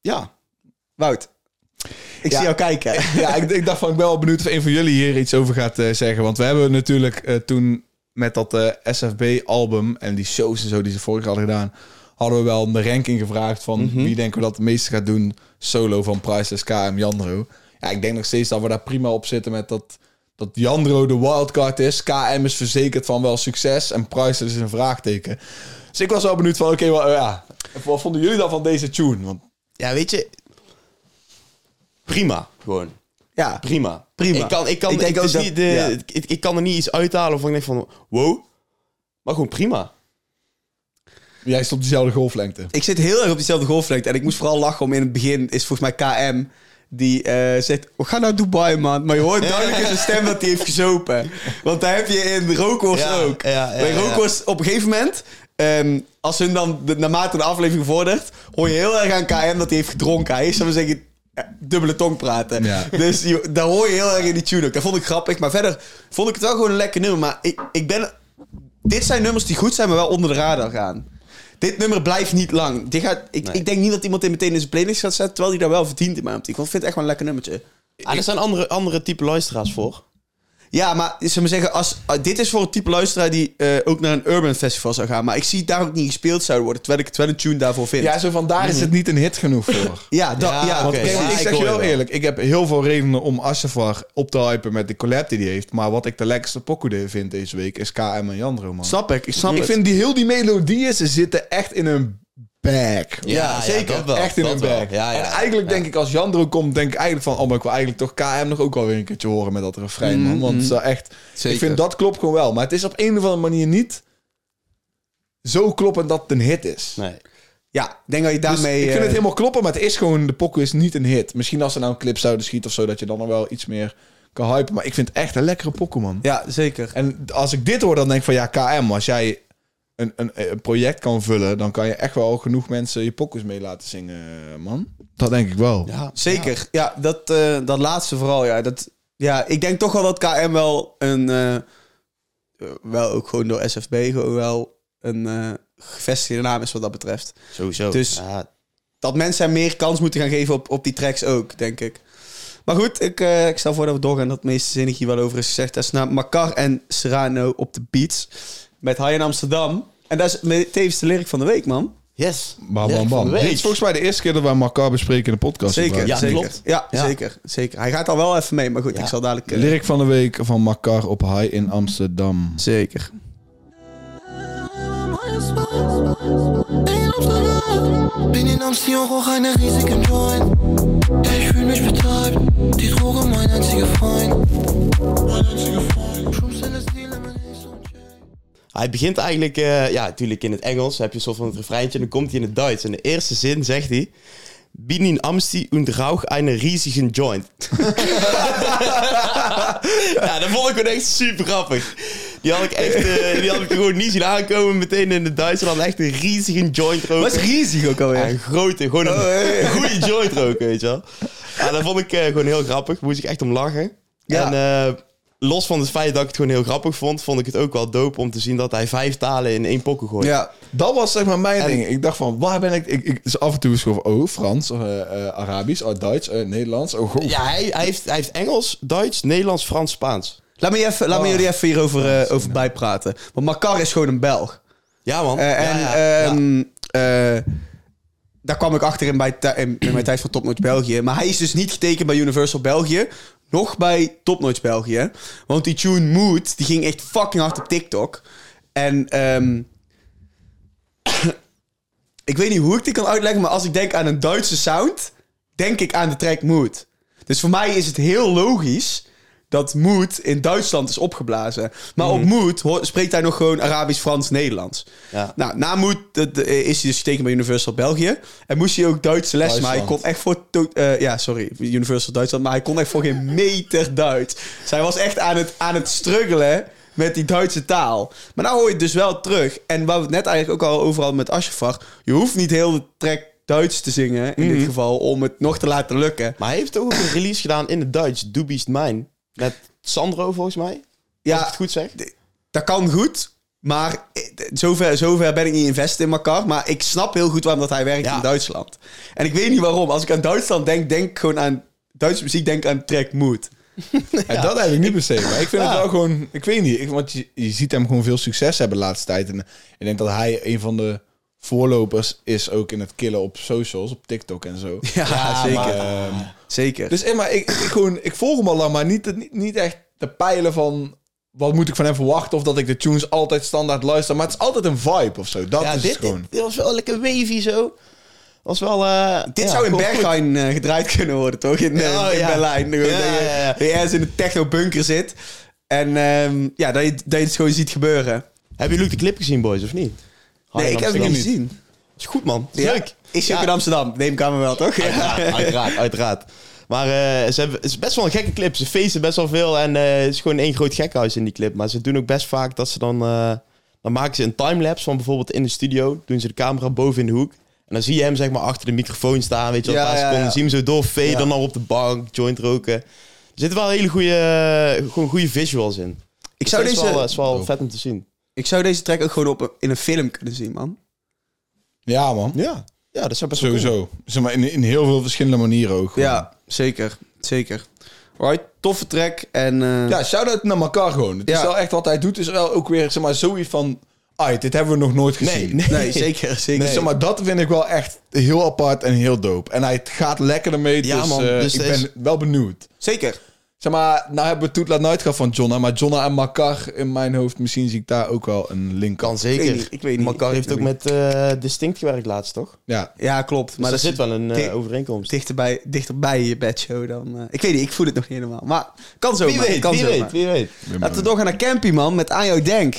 Speaker 1: Ja.
Speaker 3: Wout. Ik
Speaker 1: Ja.
Speaker 3: zie jou kijken.
Speaker 1: Ja, ik, ik dacht van, ik ben wel benieuwd of een van jullie hier iets over gaat eh, zeggen. Want we hebben natuurlijk eh, toen met dat eh, SFB-album en die shows en zo die ze vorig jaar hadden gedaan, hadden we wel de ranking gevraagd van wie denken we dat het meeste gaat doen solo van Priceless KM Jandro. Ja, ik denk nog steeds dat we daar prima op zitten met dat, dat Jandro de wildcard is. KM is verzekerd van wel succes en Priceless is een vraagteken. Dus ik was wel benieuwd van, oké, wel, ja, wat vonden jullie dan van deze tune? Want
Speaker 2: Ja, weet je, prima, gewoon.
Speaker 3: Ja,
Speaker 2: Prima.
Speaker 3: Prima.
Speaker 2: Ik kan, ik kan,
Speaker 3: Ik denk
Speaker 2: ik,
Speaker 3: ook
Speaker 2: dus
Speaker 3: dat-
Speaker 2: niet de,
Speaker 3: ja.
Speaker 2: ik, ik kan er niet iets uithalen waarvan ik denk van, wow. Maar gewoon prima.
Speaker 1: jij stond op dezelfde golflengte.
Speaker 3: ik zit heel erg op diezelfde golflengte. En ik moest vooral lachen om in het begin is volgens mij KM... Die eh, zegt, we gaan naar Dubai, man. Maar je hoort duidelijk in zijn stem dat hij heeft gezopen. Want daar heb je in Rookworst
Speaker 2: Ja,
Speaker 3: ook.
Speaker 2: ja, ja,
Speaker 3: Bij
Speaker 2: ja.
Speaker 3: Rookworst, op een gegeven moment... ehm, als hun dan, de, naarmate de aflevering vordert... hoor je heel erg aan KM dat hij heeft gedronken. Hij is, zou ik maar zeggen, dubbele tong praten.
Speaker 1: Ja.
Speaker 3: Dus je, daar hoor je heel erg in die tune ook. Dat vond ik grappig. Maar verder vond ik het wel gewoon een lekker nummer. Maar ik, ik ben... Dit zijn nummers die goed zijn, maar wel onder de radar gaan. Dit nummer blijft niet lang. Die gaat, ik,
Speaker 2: Nee.
Speaker 3: ik denk niet dat iemand dit meteen in zijn playlist gaat zetten... terwijl hij daar wel verdient in mijn optiek. Want ik vind het echt wel een lekker nummertje.
Speaker 2: Ah, er zijn andere, andere type luisteraars voor.
Speaker 3: Ja, maar we maar zeggen, als, ah, dit is voor het type luisteraar die eh, ook naar een urban festival zou gaan. Maar ik zie het daar ook niet gespeeld zou worden, terwijl ik het wel een tune daarvoor vind.
Speaker 1: Ja, zo van daar is het niet een hit genoeg voor.
Speaker 3: ja, dat,
Speaker 2: Ja,
Speaker 3: ja,
Speaker 2: oké.
Speaker 1: Kijk, want
Speaker 2: Ja,
Speaker 1: ik zeg je
Speaker 2: je
Speaker 1: wel eerlijk, ik heb heel veel redenen om Asafar op te hypen met de collab die hij heeft. Maar wat ik de lekkerste pokoe vind deze week is KM en Jandro, man.
Speaker 3: Snap ik, ik snap
Speaker 1: ik
Speaker 3: het.
Speaker 1: vind die heel die melodieën, ze zitten echt in een bag.
Speaker 2: Ja,
Speaker 3: zeker.
Speaker 2: wel,
Speaker 1: echt in
Speaker 2: dat
Speaker 1: een
Speaker 2: wel.
Speaker 1: bag.
Speaker 2: Ja, ja,
Speaker 1: en eigenlijk denk ik als Jandro komt, denk ik eigenlijk van... Oh, maar ik wil eigenlijk toch KM nog ook wel weer een keertje horen met dat refrein, man. Want ze echt...
Speaker 3: Zeker.
Speaker 1: Ik vind dat klopt gewoon wel. Maar het is op een of andere manier niet zo kloppend dat het een hit is.
Speaker 2: Nee.
Speaker 3: Ja, ik denk dat je
Speaker 1: Dus
Speaker 3: daarmee...
Speaker 1: ik vind
Speaker 3: eh,
Speaker 1: het helemaal kloppen, maar het is gewoon... De pokoe is niet een hit. Misschien als ze nou een clip zouden schieten of zo... dat je dan nog wel iets meer kan hypen. Maar ik vind het echt een lekkere pokoe, man.
Speaker 3: Ja, zeker.
Speaker 1: En als ik dit hoor, dan denk ik van... Ja, KM, als jij een, een, een project kan vullen... dan kan je echt wel genoeg mensen je pokoes mee laten zingen, man. Dat denk ik wel.
Speaker 2: Ja,
Speaker 3: Zeker. Ja, dat, eh, dat laatste vooral, ja. Dat, ja. Ik denk toch wel dat KM wel een... eh, eh, wel ook gewoon door SFB gewoon wel een eh, gevestigde naam is wat dat betreft.
Speaker 2: Sowieso.
Speaker 3: Dus-
Speaker 2: Ja,
Speaker 3: dat mensen hem meer kans moeten gaan geven op, op die tracks ook, denk ik. Maar goed, ik, eh, ik stel voor dat we doorgaan dat het meeste zinnig hier wel over is gezegd. Dat is naar Makar en Serrano op de beats. Met High in Amsterdam. En dat is tevens de lyric van de week, man.
Speaker 2: yes.
Speaker 1: Bam, bam, bam. Dit is volgens mij de eerste keer dat wij elkaar bespreken in de podcast.
Speaker 3: Zeker,
Speaker 2: Ja,
Speaker 3: zeker.
Speaker 2: klopt.
Speaker 3: Ja,
Speaker 2: Ja.
Speaker 3: zeker, zeker. Hij gaat al wel even mee, maar goed,
Speaker 2: Ja.
Speaker 3: ik zal dadelijk... eh,
Speaker 1: Lyric van de week van Makar op High in Amsterdam.
Speaker 3: Zeker.
Speaker 5: Bin in Amsterdam auch eine riesige Joint. Ja, ich fühl mich betäubt. Die Droge mein einziger Freund. Mein einziger Freund.
Speaker 2: Hij begint eigenlijk, eh, ja, natuurlijk in het Engels. Heb je een soort van het refreintje. En dan komt hij in het Duits. En de eerste zin zegt hij... Bin in Amsti und rauch eine riesigen joint. ja, dat vond ik gewoon echt super grappig. Die had ik echt, eh, die had ik gewoon niet zien aankomen meteen in het Duits. En dan echt een riesigen joint roken.
Speaker 3: Wat is riesig ook
Speaker 2: Ja,
Speaker 3: alweer?
Speaker 2: een grote, gewoon een, een goede joint roken, weet je wel. Ja, dat vond ik eh, gewoon heel grappig. Moest ik echt om lachen.
Speaker 3: Ja.
Speaker 2: En los van het feit dat ik het gewoon heel grappig vond, vond ik het ook wel dope om te zien dat hij vijf talen in één pokken gooit.
Speaker 3: Ja,
Speaker 1: Dat was zeg maar mijn
Speaker 3: En-
Speaker 1: ding. Ik dacht van, waar ben ik? ik, ik dus af en toe is gewoon, oh, Frans, eh, eh, Arabisch, oh, Duits, eh, Nederlands. Oh, goh.
Speaker 2: Ja, hij, hij, heeft, hij heeft Engels, Duits, Nederlands, Frans, Spaans.
Speaker 3: Laat me, even, laat me
Speaker 1: Oh.
Speaker 3: jullie even hierover over bijpraten. Want Makar is gewoon een Belg.
Speaker 2: Ja, man.
Speaker 3: Eh, en
Speaker 2: ja, ja.
Speaker 3: ehm, eh, daar kwam ik achter in, bij ti- in, in mijn tijd van Topnotch België. Maar hij is dus niet getekend bij Universal België. Nog bij Topnotch België. Want die tune Mood, die ging echt fucking hard op TikTok. En ehm, ik weet niet hoe ik dit kan uitleggen, maar als ik denk aan een Duitse sound, denk ik aan de track Mood. Dus voor mij is het heel logisch dat Mood in Duitsland is opgeblazen. Maar op Mood hoor- spreekt hij nog gewoon Arabisch, Frans, Nederlands.
Speaker 2: Ja.
Speaker 3: Nou, na Mood de- is hij dus getekend bij Universal België. En moest hij ook Duitse les, maar hij
Speaker 1: Duitsland.
Speaker 3: kon echt voor... eh, ja, sorry, Universal Duitsland. Maar hij kon echt voor geen meter Duits. Dus hij was echt aan het, aan het struggelen met die Duitse taal. Maar nou hoor je het dus wel terug. En waar we het net eigenlijk ook al overal met Aschefar... Je hoeft niet heel de track Duits te zingen, in dit geval, om het nog te laten lukken.
Speaker 2: Maar hij heeft ook een release gedaan in het Duits. Du bist mijn. Met Sandro, volgens mij. Als
Speaker 3: Ja,
Speaker 2: ik het goed zeg.
Speaker 3: dat kan goed. Maar eh, zover, zover ben ik niet invested in elkaar. Maar ik snap heel goed waarom dat hij werkt
Speaker 2: Ja.
Speaker 3: in Duitsland. En ik weet niet waarom. Als ik aan Duitsland denk, denk ik gewoon aan Duitse muziek, denk aan track Mood.
Speaker 1: En dat heb ik niet per se. Maar ik vind het wel gewoon... Ik weet niet. Ik, want je, je ziet hem gewoon veel succes hebben de laatste tijd. En ik denk dat hij een van de voorlopers is ook in het killen op socials. Op TikTok en zo.
Speaker 3: Ja, zeker.
Speaker 1: Maar, ehm,
Speaker 3: zeker.
Speaker 1: dus eh, maar ik, ik, gewoon, ik volg hem al lang, maar niet, niet, niet echt te peilen van... Wat moet ik van hem verwachten? Of dat ik de tunes altijd standaard luister. Maar het is altijd een vibe of zo. Dat
Speaker 2: ja,
Speaker 1: is
Speaker 2: dit,
Speaker 1: het gewoon.
Speaker 2: dit was wel lekker wavy zo. Was wel... eh,
Speaker 3: Dit
Speaker 2: ja,
Speaker 3: zou in. Berghain eh, gedraaid kunnen worden, toch? In, eh,
Speaker 2: Ja,
Speaker 3: in
Speaker 2: ja.
Speaker 3: Berlijn. Dat, je,
Speaker 2: ja, ja.
Speaker 3: dat je ergens in een techno-bunker zit. En ehm, ja, dat je, dat je het gewoon ziet gebeuren.
Speaker 2: Hebben jullie ook de clip gezien, boys, of niet?
Speaker 3: Nee, ik heb het niet gezien.
Speaker 2: Is goed, man. Is
Speaker 3: Ja?
Speaker 2: leuk.
Speaker 3: Ook
Speaker 2: Ja.
Speaker 3: in Amsterdam? Neem ik aan me wel, toch?
Speaker 2: Uiteraard, uiteraard, uiteraard. Maar eh, ze hebben, het is best wel een gekke clip. Ze feesten best wel veel en eh, het is gewoon één groot gekhuis in die clip. Maar ze doen ook best vaak dat ze dan... eh, dan maken ze een timelapse van bijvoorbeeld in de studio. Doen ze de camera boven in de hoek. En dan zie je hem zeg maar achter de microfoon staan. Weet je wel,
Speaker 3: Ja,
Speaker 2: een paar seconden.
Speaker 3: ja.
Speaker 2: Zie je hem zo doorfaden.
Speaker 3: Ja.
Speaker 2: Dan al op de bank, joint roken. Er zitten wel hele goede, gewoon goede visuals in.
Speaker 3: Ik
Speaker 2: Dus
Speaker 3: zou
Speaker 2: is
Speaker 3: deze...
Speaker 2: wel, is wel
Speaker 1: Dope.
Speaker 2: vet om te zien.
Speaker 3: Ik zou deze track ook gewoon op, in een film kunnen zien, man.
Speaker 1: Ja, man.
Speaker 2: Ja, ja dat zou best wel
Speaker 1: Sowieso. Zeg maar, in, in heel veel verschillende manieren ook. gewoon.
Speaker 3: Ja, zeker. Zeker. Right, toffe track. En eh,
Speaker 1: Ja, shout-out naar elkaar gewoon. Het is
Speaker 3: Ja.
Speaker 1: wel echt wat hij doet. is wel ook weer zeg maar, zoiets van... Ai, dit hebben we nog nooit gezien.
Speaker 2: Nee,
Speaker 3: zeker, zeker.
Speaker 1: Dus zeg maar, dat vind ik wel echt heel apart en heel dope. En hij gaat lekker ermee,
Speaker 2: Ja,
Speaker 1: dus,
Speaker 2: man.
Speaker 1: eh,
Speaker 2: Dus
Speaker 1: ik
Speaker 2: het
Speaker 1: ben wel benieuwd.
Speaker 3: Zeker.
Speaker 1: Zeg maar, nou hebben we Toet Laat Nooit gehad van Jonna, maar Jonna en Makar in mijn hoofd, misschien zie ik daar ook wel een link
Speaker 2: Kan
Speaker 1: aan.
Speaker 2: zeker.
Speaker 3: Ik weet niet, ik weet niet.
Speaker 2: Makar heeft ook met eh, Distinct gewerkt laatst, toch?
Speaker 1: Ja,
Speaker 3: Ja, klopt.
Speaker 2: Maar
Speaker 3: Maar
Speaker 2: er zit wel een eh, overeenkomst.
Speaker 3: dichterbij, dichterbij je bedshow dan. eh, ik weet niet, ik voel het nog niet helemaal. Maar kan zo
Speaker 2: Wie weet,
Speaker 3: kan
Speaker 2: wie weet, wie weet.
Speaker 3: Laten we doorgaan naar Campy, man. Met Aan jou denk.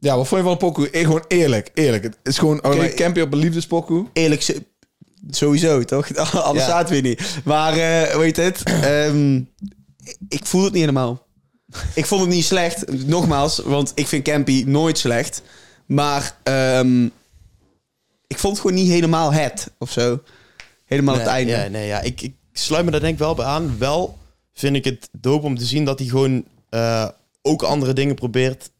Speaker 1: ja wat vond je van de pokoe? Gewoon eerlijk, eerlijk. Het is gewoon, oké,
Speaker 3: maar-
Speaker 1: camp je op een liefdespokoe?
Speaker 3: Eerlijk, sowieso, toch? Anders
Speaker 2: Ja.
Speaker 3: zaten we niet. Maar, eh weet het? Ehm, ik voel het niet helemaal. Ik vond het niet slecht. Nogmaals, want ik vind Campy nooit slecht. Maar ehm, ik vond het gewoon niet helemaal het, of zo. Helemaal
Speaker 2: Nee,
Speaker 3: het einde.
Speaker 2: Ja, nee, ja. Ik, ik sluit me daar denk ik wel bij aan. Wel vind ik het dope om te zien dat hij gewoon eh, ook andere dingen probeert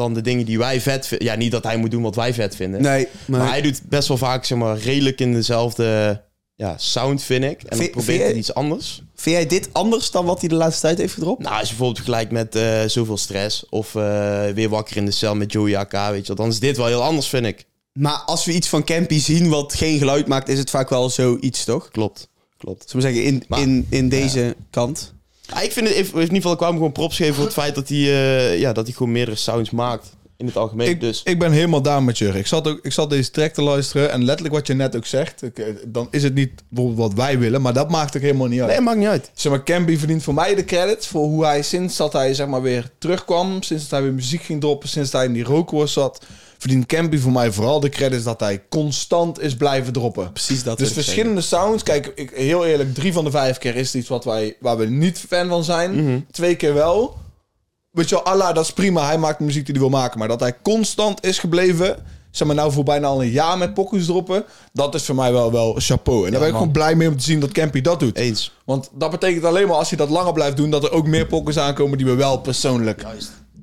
Speaker 2: dan de dingen die wij vet vinden. Ja, niet dat hij moet doen wat wij vet vinden.
Speaker 3: Nee, maar,
Speaker 2: Maar hij doet best wel vaak, zeg maar, redelijk in dezelfde ja, sound, vind ik. En dan probeert hij iets anders.
Speaker 3: vind jij dit anders dan wat hij de laatste tijd heeft gedropt?
Speaker 2: Nou, als je bijvoorbeeld vergelijkt met eh, Zoveel Stress... of eh, Weer Wakker in de Cel met Joey AK, weet je wel... dan is dit wel heel anders, vind ik.
Speaker 3: Maar als we iets van Campy zien wat geen geluid maakt, is het vaak wel zoiets, toch?
Speaker 2: Klopt, klopt.
Speaker 3: Zullen we zeggen, in,
Speaker 2: Maar-
Speaker 3: in, in deze kant.
Speaker 2: Ja, ik vind het, in ieder geval, ik kwam gewoon props geven voor het feit dat hij, eh, ja, dat hij gewoon meerdere sounds maakt. In het algemeen.
Speaker 1: Ik,
Speaker 2: dus
Speaker 1: ik ben helemaal daar met Jurgen. Ik zat, ook, ik zat deze track te luisteren en letterlijk wat je net ook zegt, ik, eh, dan is het niet bijvoorbeeld wat wij willen, maar dat maakt ook helemaal niet uit.
Speaker 2: nee, maakt niet uit.
Speaker 1: Zeg maar, Campy verdient voor mij de credits voor hoe hij sinds dat hij zeg maar weer terugkwam, sinds dat hij weer muziek ging droppen, sinds dat hij in die rookworst zat, verdient Campy voor mij vooral de credits dat hij constant is blijven droppen.
Speaker 3: Precies dat.
Speaker 1: Dus verschillende sounds. Kijk, ik, heel eerlijk, drie van de vijf keer is het iets wat wij, waar we niet fan van zijn.
Speaker 3: Mhm.
Speaker 1: Twee keer wel. Weet je wel, Allah, dat is prima. Hij maakt de muziek die hij wil maken. Maar dat hij constant is gebleven, zeg maar nou voor bijna al een jaar met pokus droppen, dat is voor mij wel, wel chapeau. En daar ben ik
Speaker 2: man.
Speaker 1: gewoon blij mee om te zien dat Campy dat doet.
Speaker 2: Eens.
Speaker 1: Want dat betekent alleen maar als je dat langer blijft doen, dat er ook meer pokkers aankomen die we wel persoonlijk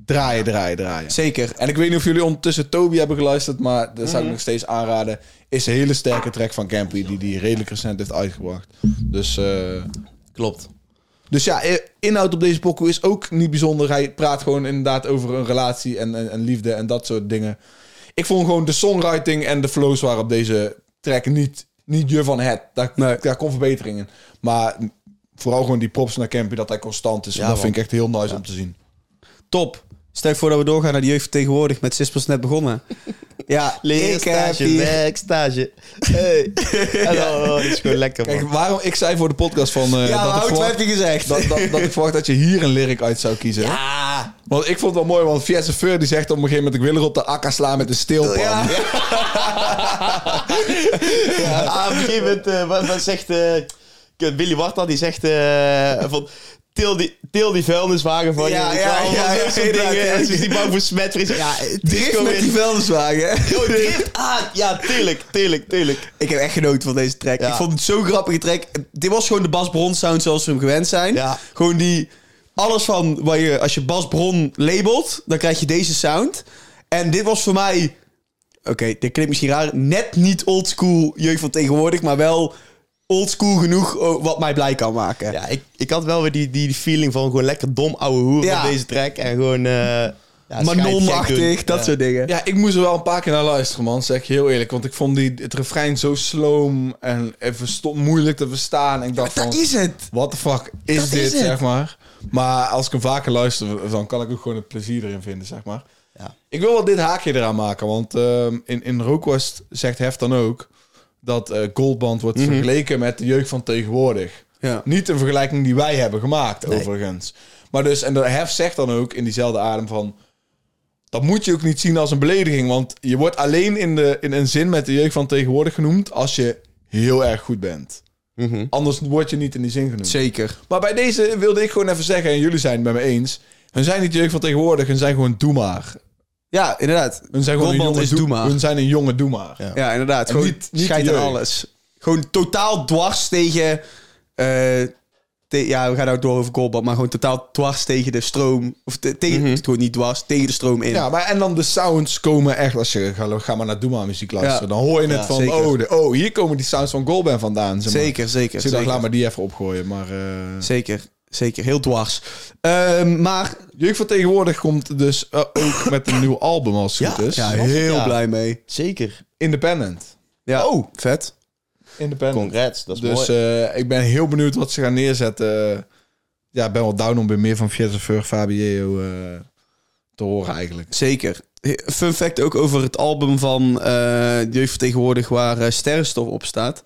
Speaker 1: draaien, draaien, draaien.
Speaker 3: Zeker.
Speaker 1: En ik weet niet of jullie ondertussen Toby hebben geluisterd, maar dat
Speaker 3: Mhm.
Speaker 1: zou ik nog steeds aanraden. Is een hele sterke track van Campy, die die redelijk recent heeft uitgebracht. Dus eh,
Speaker 2: Klopt.
Speaker 1: Dus ja, inhoud op deze pokoe is ook niet bijzonder. Hij praat gewoon inderdaad over een relatie en, en, en liefde en dat soort dingen. Ik vond gewoon de songwriting en de flows waren op deze track niet, niet je van het. Daar,
Speaker 3: Nee.
Speaker 1: daar kon verbetering in. Maar vooral gewoon die props naar Campy, dat hij constant is.
Speaker 2: Ja,
Speaker 1: dat
Speaker 2: man.
Speaker 1: vind ik echt heel nice om te zien.
Speaker 3: Top. Stel je voor dat we doorgaan naar de jeugd tegenwoordig met Sispels net begonnen. Ja, ik heb
Speaker 2: Leerstage,
Speaker 3: hier...
Speaker 2: werkstage. Hey. Hallo, dat is gewoon lekker, man.
Speaker 1: Kijk, waarom ik zei voor de podcast van... eh,
Speaker 3: Ja,
Speaker 1: dat, ik
Speaker 3: Hout
Speaker 1: verwacht,
Speaker 3: heeft hij gezegd.
Speaker 1: dat, dat, dat ik verwacht dat je hier een lyric uit zou kiezen.
Speaker 2: Ah,
Speaker 1: Want ik vond het wel mooi, want Fiesse Feur die zegt op een gegeven moment... ik wil er op de akka slaan met een steelpan.
Speaker 3: Ja.
Speaker 2: Ah, op een gegeven moment, eh, wat, wat zegt eh, Willy Warta, die zegt eh, van... Til die, til die vuilniswagen van
Speaker 3: Ja,
Speaker 2: je.
Speaker 3: ja, ja, ja,
Speaker 2: soort dingen.
Speaker 3: ja.
Speaker 2: Is die bang voor smetvries. Ja,
Speaker 3: Drift met die vuilniswagen.
Speaker 2: Oh, drift. Ah, ja, tuurlijk, tuurlijk, tuurlijk.
Speaker 3: Ik heb echt genoten van deze track.
Speaker 2: Ja.
Speaker 3: Ik vond het zo'n grappige track. Dit was gewoon de Bas Bron sound zoals we hem gewend zijn.
Speaker 2: Ja.
Speaker 3: Gewoon die... Alles van waar je... Als je Bas Bron labelt, dan krijg je deze sound. En dit was voor mij... Oké, dit klinkt misschien raar. Net niet oldschool jeugd van tegenwoordig, maar wel oldschool genoeg oh, wat mij blij kan maken.
Speaker 2: Ja, ik, ik had wel weer die, die, die feeling van gewoon lekker dom ouwe hoer
Speaker 3: Ja.
Speaker 2: op deze track. En gewoon... eh ja,
Speaker 3: Manonachtig, dat
Speaker 2: Ja.
Speaker 3: soort dingen.
Speaker 1: Ja, ik moest er wel een paar keer naar luisteren, man. Zeg ik je heel eerlijk. Want ik vond die, het refrein zo sloom en even sto- moeilijk te verstaan. En ik dacht van,
Speaker 3: Dat is het.
Speaker 1: what the fuck is
Speaker 3: Dat
Speaker 1: dit,
Speaker 3: is
Speaker 1: zeg maar. Maar als ik hem vaker luister, dan kan ik ook gewoon het plezier erin vinden, zeg maar.
Speaker 2: Ja.
Speaker 1: Ik wil wel dit haakje eraan maken, want ehm, in, in zegt Hef dan ook... dat eh, Goldband wordt vergeleken met de jeugd van tegenwoordig.
Speaker 3: Ja.
Speaker 1: Niet een vergelijking die wij hebben gemaakt, overigens. Maar dus, en de Hef zegt dan ook in diezelfde adem van... Dat moet je ook niet zien als een belediging. Want je wordt alleen in, de, in een zin met de jeugd van tegenwoordig genoemd... als je heel erg goed bent.
Speaker 2: Mhm.
Speaker 1: Anders word je niet in die zin genoemd.
Speaker 3: Zeker.
Speaker 1: Maar bij deze wilde ik gewoon even zeggen... en jullie zijn het met me eens... hun zijn niet de jeugd van tegenwoordig... hun zijn gewoon doe maar.
Speaker 3: Ja, inderdaad.
Speaker 1: Hun zijn gewoon een jonge
Speaker 3: is
Speaker 1: doe
Speaker 3: doe maar.
Speaker 1: Hun zijn een jonge doe maar.
Speaker 2: Ja.
Speaker 3: Ja, inderdaad.
Speaker 1: En
Speaker 3: Gewoon
Speaker 1: niet- niet
Speaker 3: scheid aan alles. Gewoon totaal dwars tegen... eh, te- ja, we gaan nou door over Goldband, maar gewoon totaal dwars tegen de stroom. Of te- tegen, gewoon niet dwars, tegen de stroom in.
Speaker 1: Ja, maar en dan de sounds komen echt... als je ga, ga maar naar Doe maar muziek luisteren...
Speaker 3: Ja.
Speaker 1: dan hoor je het
Speaker 2: Ja,
Speaker 1: van...
Speaker 3: zeker.
Speaker 1: Oh, de, oh, hier komen die sounds van Goldband vandaan. Zeg maar.
Speaker 3: zeker, zeker.
Speaker 1: Dus ik dacht,
Speaker 3: zeker.
Speaker 1: laat maar die even opgooien. Maar eh,
Speaker 3: Zeker, zeker. Heel dwars. Ehm, maar
Speaker 1: Jeugd van tegenwoordig komt dus eh, ook met een nieuw album als het
Speaker 2: Ja,
Speaker 1: goed is.
Speaker 3: ja, heel
Speaker 2: ja.
Speaker 3: blij mee.
Speaker 2: Zeker.
Speaker 1: Independent.
Speaker 3: Ja.
Speaker 2: Oh.
Speaker 3: vet.
Speaker 1: Independent.
Speaker 2: Congrats, dat is
Speaker 1: Dus
Speaker 2: mooi.
Speaker 1: eh, ik ben heel benieuwd wat ze gaan neerzetten. Ja, ik ben wel down om weer meer van Fiat Fabio eh, te horen eigenlijk.
Speaker 3: Zeker. Fun fact ook over het album van eh Jeugd van tegenwoordig waar Sterrenstof op staat.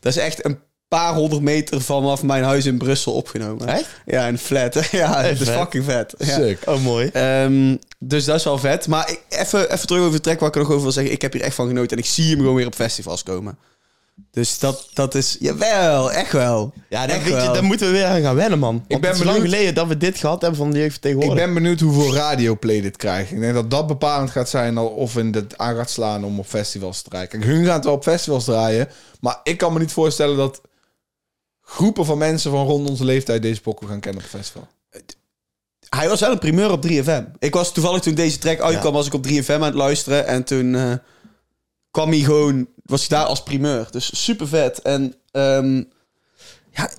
Speaker 3: Dat is echt een paar honderd meter vanaf mijn huis in Brussel opgenomen.
Speaker 2: Echt?
Speaker 3: Ja, een flat. ja, het is fucking vet. Ja.
Speaker 1: Sick.
Speaker 2: Oh, mooi.
Speaker 3: Ehm, dus dat is wel vet. Maar ik- even, even terug over de track waar ik er nog over wil zeggen. Ik heb hier echt van genoten en ik zie hem gewoon weer op festivals komen. Dus dat, dat is... Jawel, echt wel.
Speaker 2: Ja,
Speaker 3: Echt
Speaker 2: weet je, daar moeten we weer aan gaan wennen, man. Want
Speaker 1: ben
Speaker 2: het is lang
Speaker 1: benieuwd-
Speaker 2: geleden dat we dit gehad hebben van de jeugd
Speaker 1: Ik
Speaker 2: tegenwoordig.
Speaker 1: ben benieuwd hoeveel radioplay dit krijgt. Ik denk dat dat bepalend gaat zijn al- of in het aan gaat slaan om op festivals te draaien. Kijk, hun gaan het wel op festivals draaien. Maar ik kan me niet voorstellen dat groepen van mensen van rond onze leeftijd deze pokken gaan kennen op een festival.
Speaker 3: Hij was wel een primeur op 3FM. Ik was toevallig toen deze track uitkwam, was ik op 3FM aan het luisteren. En toen eh, kwam hij gewoon, was hij daar als primeur. Dus super vet. En ehm, ja,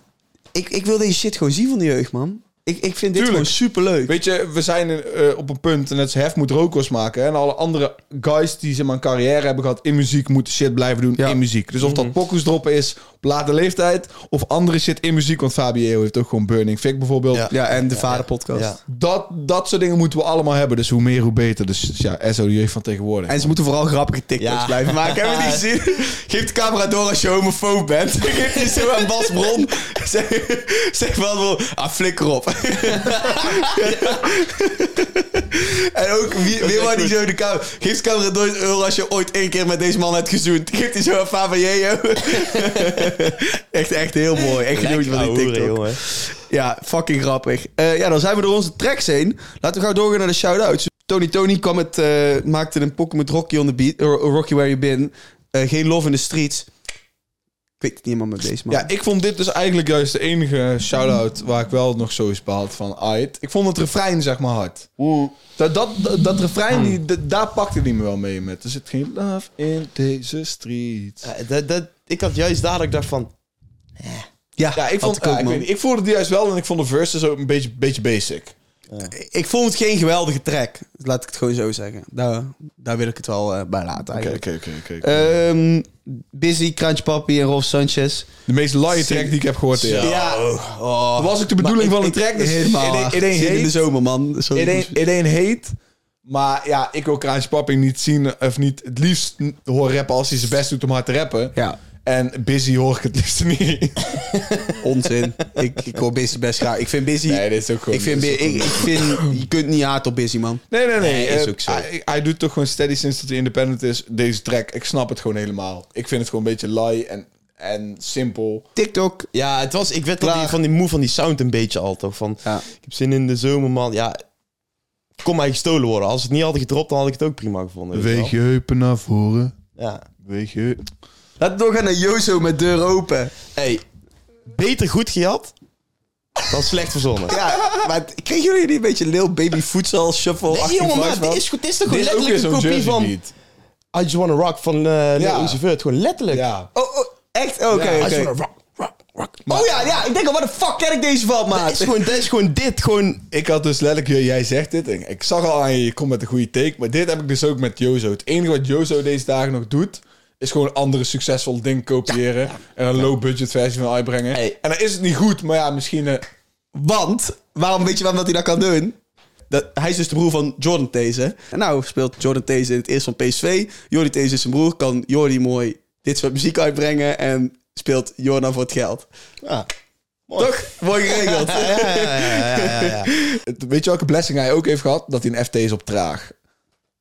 Speaker 3: ik, ik wil deze shit gewoon zien van de jeugd, man. Ik, ik vind dit
Speaker 1: Tuurlijk.
Speaker 3: gewoon super leuk.
Speaker 1: Weet je, we zijn eh, op een punt, en het is Hef moet rookers maken. hè, En alle andere guys die zeg maar, een carrière hebben gehad in muziek, moeten shit blijven doen
Speaker 3: Ja.
Speaker 1: in muziek. Dus of dat pokus droppen is op late leeftijd, of andere shit in muziek. Want Fabio heeft ook gewoon Burning Fig bijvoorbeeld.
Speaker 2: Ja.
Speaker 3: Ja, en de vaderpodcast.
Speaker 2: Ja.
Speaker 1: Dat, dat soort dingen moeten we allemaal hebben. Dus hoe meer, hoe beter. Dus ja, SO de jeugd van tegenwoordig.
Speaker 3: En ze moeten vooral grappige TikToks
Speaker 2: Ja.
Speaker 3: blijven maken. Hebben we die gezien? Geef de camera door als je homofoob bent. Geef die zo aan Bas Bron. Zeg, zeg wel wel, ah, flikker op. en ook, wie, wie wou die zo de camera... Geef de camera door als je ooit één keer met deze man hebt gezoend. Geef die zo aan Fabio. echt, echt heel mooi. Echt genoten van die TikTok.
Speaker 2: jongen.
Speaker 3: Ja, fucking grappig. Eh, ja, dan zijn we door onze tracks heen. Laten we gauw doorgaan naar de shout-outs. Tony Tony kwam eh, maakte een pokken met Rocky on the beat. eh, Rocky Where You Been. Geen love in the streets. Ik weet het niet helemaal met deze man.
Speaker 1: Ja, ik vond dit dus eigenlijk juist de enige shout-out waar ik wel nog zoiets behaald van Ait. Ik vond het refrein zeg maar hard. Dat, dat, dat, dat refrein, die, dat- daar pakte hij me wel mee met. Er zit geen love in deze street.
Speaker 2: Ja, dat, dat, ik had juist dadelijk dacht van...
Speaker 3: Ja,
Speaker 1: Ja, ik, vond, ja,
Speaker 3: ook,
Speaker 1: ik, weet niet, ik voelde die juist wel en ik vond de verses ook een beetje, beetje basic.
Speaker 3: Ik vond het geen geweldige track. Laat ik het gewoon zo zeggen. Daar, daar wil ik het wel eh, bij laten
Speaker 1: Oké,
Speaker 3: eigenlijk.
Speaker 1: oké, oké.
Speaker 3: Ehm, Busy, Crunch Papi en Rolf Sanchez.
Speaker 1: De meest laaie track die ik heb gehoord. Ja.
Speaker 3: Ja, oh.
Speaker 1: Dat was ook de bedoeling
Speaker 3: Maar
Speaker 1: van
Speaker 3: ik-
Speaker 1: de track.
Speaker 3: ik-
Speaker 1: Dus
Speaker 3: helemaal.
Speaker 1: iedereen
Speaker 3: Zin in de zomer, man. Sorry.
Speaker 1: Iedereen, iedereen heet. Maar ja, ik wil Kraantje Papping niet zien. Of niet het liefst horen rappen als hij zijn best doet om hard te rappen.
Speaker 3: Ja,
Speaker 1: En Busy hoor ik het liefst niet.
Speaker 3: onzin. ik, ik hoor Busy best graag. Ik vind Busy...
Speaker 1: Nee, dit is ook gewoon...
Speaker 3: ik, vind, ik, ik vind... Je kunt niet haat op Busy, man.
Speaker 1: Nee, nee, nee.
Speaker 3: Nee, is
Speaker 1: Eh,
Speaker 3: ook zo.
Speaker 1: Hij, hij doet toch gewoon steady sinds dat hij independent is. Deze track, ik snap het gewoon helemaal. Ik vind het gewoon een beetje lui en, en simpel.
Speaker 3: TikTok.
Speaker 2: Ja, het was, ik werd die, van die moe van die sound een beetje al toch. Van,
Speaker 3: Ja.
Speaker 2: ik heb zin in de zomer, man. Ja, kon mij gestolen worden. Als het niet hadden gedropt, dan had ik het ook prima gevonden. weet je
Speaker 1: Weeg je heupen naar voren.
Speaker 2: Ja.
Speaker 1: Weeg je...
Speaker 3: Laten we doorgaan naar Jozo met deur open.
Speaker 2: Hey, beter goed gehad dan slecht verzonnen.
Speaker 3: Ja, maar kregen jullie niet een beetje Lil Baby Voedsel Shuffle?
Speaker 2: Nee, jongen, maar dit is, goed, dit is toch
Speaker 1: Dit
Speaker 2: gewoon
Speaker 1: is ook weer
Speaker 2: letterlijk een
Speaker 1: zo'n
Speaker 2: kopie van
Speaker 1: beat.
Speaker 2: I Just Wanna Rock van uh, Lil
Speaker 1: Ja.
Speaker 2: Uzi Vert. Gewoon letterlijk.
Speaker 1: Ja.
Speaker 3: Oh, oh, echt? Oké,
Speaker 1: Ja,
Speaker 2: I
Speaker 3: oké.
Speaker 2: Just Wanna Rock, Rock, Rock.
Speaker 3: Oh ja, ja. Ik denk al, waar de fuck ken ik deze van,
Speaker 2: Dat
Speaker 3: maat?
Speaker 2: is, gewoon, dat is gewoon dit. Gewoon,
Speaker 1: Ik had dus letterlijk, jij zegt dit. en Ik zag al aan je, je komt met een goede take. Maar dit heb ik dus ook met Jozo. Het enige wat Jozo deze dagen nog doet, is gewoon andere succesvol ding kopiëren. En een low budget versie van uitbrengen.
Speaker 2: Hey.
Speaker 1: En dan is het niet goed, maar ja, misschien... eh,
Speaker 3: Want, waarom weet je waarom dat hij dat kan doen? Dat, hij is dus de broer van Jordan These. En nou speelt Jordan These in het eerste van PSV. Jordi These is zijn broer. Kan Jordi mooi dit soort muziek uitbrengen. En speelt Jordan voor het geld.
Speaker 2: ja. Mooi.
Speaker 3: Toch? Mooi geregeld.
Speaker 2: Ja, ja, ja,
Speaker 1: weet je welke blessing hij ook heeft gehad? Dat hij een FT is op traag.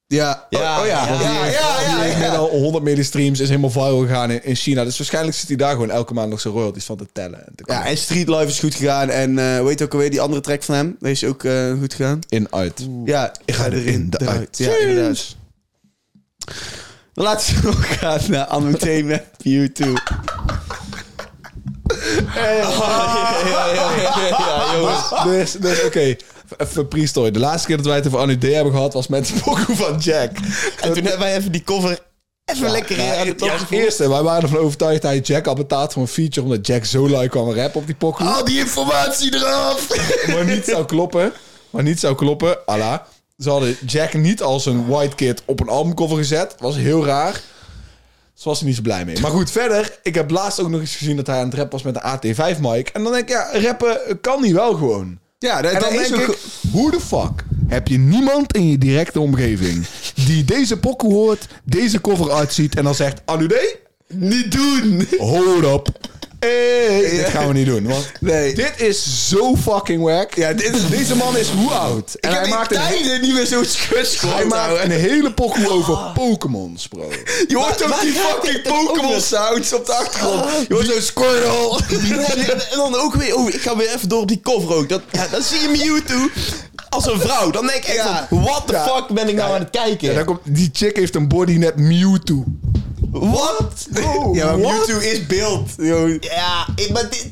Speaker 3: Ja.
Speaker 2: Ja,
Speaker 3: oh, oh ja.
Speaker 2: ja,
Speaker 3: Ja, ja, ja,
Speaker 1: Die
Speaker 3: ja,
Speaker 1: heeft
Speaker 3: ja.
Speaker 1: net al 100 miljoen streams, is helemaal viral gegaan in, in China. Dus waarschijnlijk zit hij daar gewoon elke maand nog zijn royalties van te tellen. En te
Speaker 3: Ja, en Street Life is goed gegaan. En eh weet je ook alweer, die andere track van hem. Die is ook eh, goed gegaan.
Speaker 1: in, uit.
Speaker 3: Ja, ik
Speaker 1: ga erin, de uit.
Speaker 3: Ja, inderdaad. Dan laten we nog gaan naar Anote met Mewtwo.
Speaker 2: ja, ja, ja, ja, jongens.
Speaker 1: Dus, dus oké, even pre-story. De laatste keer dat wij het over Anu D hebben gehad, was met de pokoe van Jack.
Speaker 2: En toen hebben wij even die cover even lekker
Speaker 1: Ja,
Speaker 2: aan de top
Speaker 1: ja, eerste, wij waren ervan overtuigd dat hij Jack al betaald voor een feature, omdat Jack zo lui kwam rappen op die pokoe.
Speaker 3: Al die informatie eraf!
Speaker 1: maar niet zou kloppen. Maar niet zou kloppen. Allah. Ze hadden Jack niet als een white kid op een albumcover gezet. Was heel raar. Ze was er niet zo blij mee. Maar goed, verder. Ik heb laatst ook nog eens gezien dat hij aan het rappen was met de AT5 mic. En dan denk ik, ja, rappen kan niet wel gewoon.
Speaker 3: Ja, dat,
Speaker 1: En dan
Speaker 3: dat is
Speaker 1: denk ik, hoe de fuck heb je niemand in je directe omgeving die deze pokoe hoort, deze cover uitziet en dan zegt, Anude,
Speaker 3: Niet doen!
Speaker 1: hold up. Hey, dit gaan we niet doen. Want
Speaker 3: Nee.
Speaker 1: dit is zo fucking wack.
Speaker 3: Ja, dit.
Speaker 1: Deze man is hoe oud?
Speaker 3: En hij maakt een tijden niet meer zo'n skuts
Speaker 1: Hij maakt een hele pokoe over Pokémons, bro.
Speaker 3: Je hoort ook die fucking? Pokémon sounds op de achtergrond. Je hoort zo'n Squirtle.
Speaker 2: En dan ook weer, oh, ik ga weer even door op die cover ook. Dat, ja, dan zie je Mewtwo als een vrouw. Dan denk ik echt
Speaker 3: Ja.
Speaker 2: van, what the
Speaker 1: Ja.
Speaker 2: fuck ben ik nou aan het kijken?
Speaker 1: En dan komt, die chick heeft een body net Mewtwo.
Speaker 2: What?
Speaker 3: Ja, maar
Speaker 2: What?
Speaker 3: Mewtwo is beeld. Yo.
Speaker 2: Ja, ik, maar dit...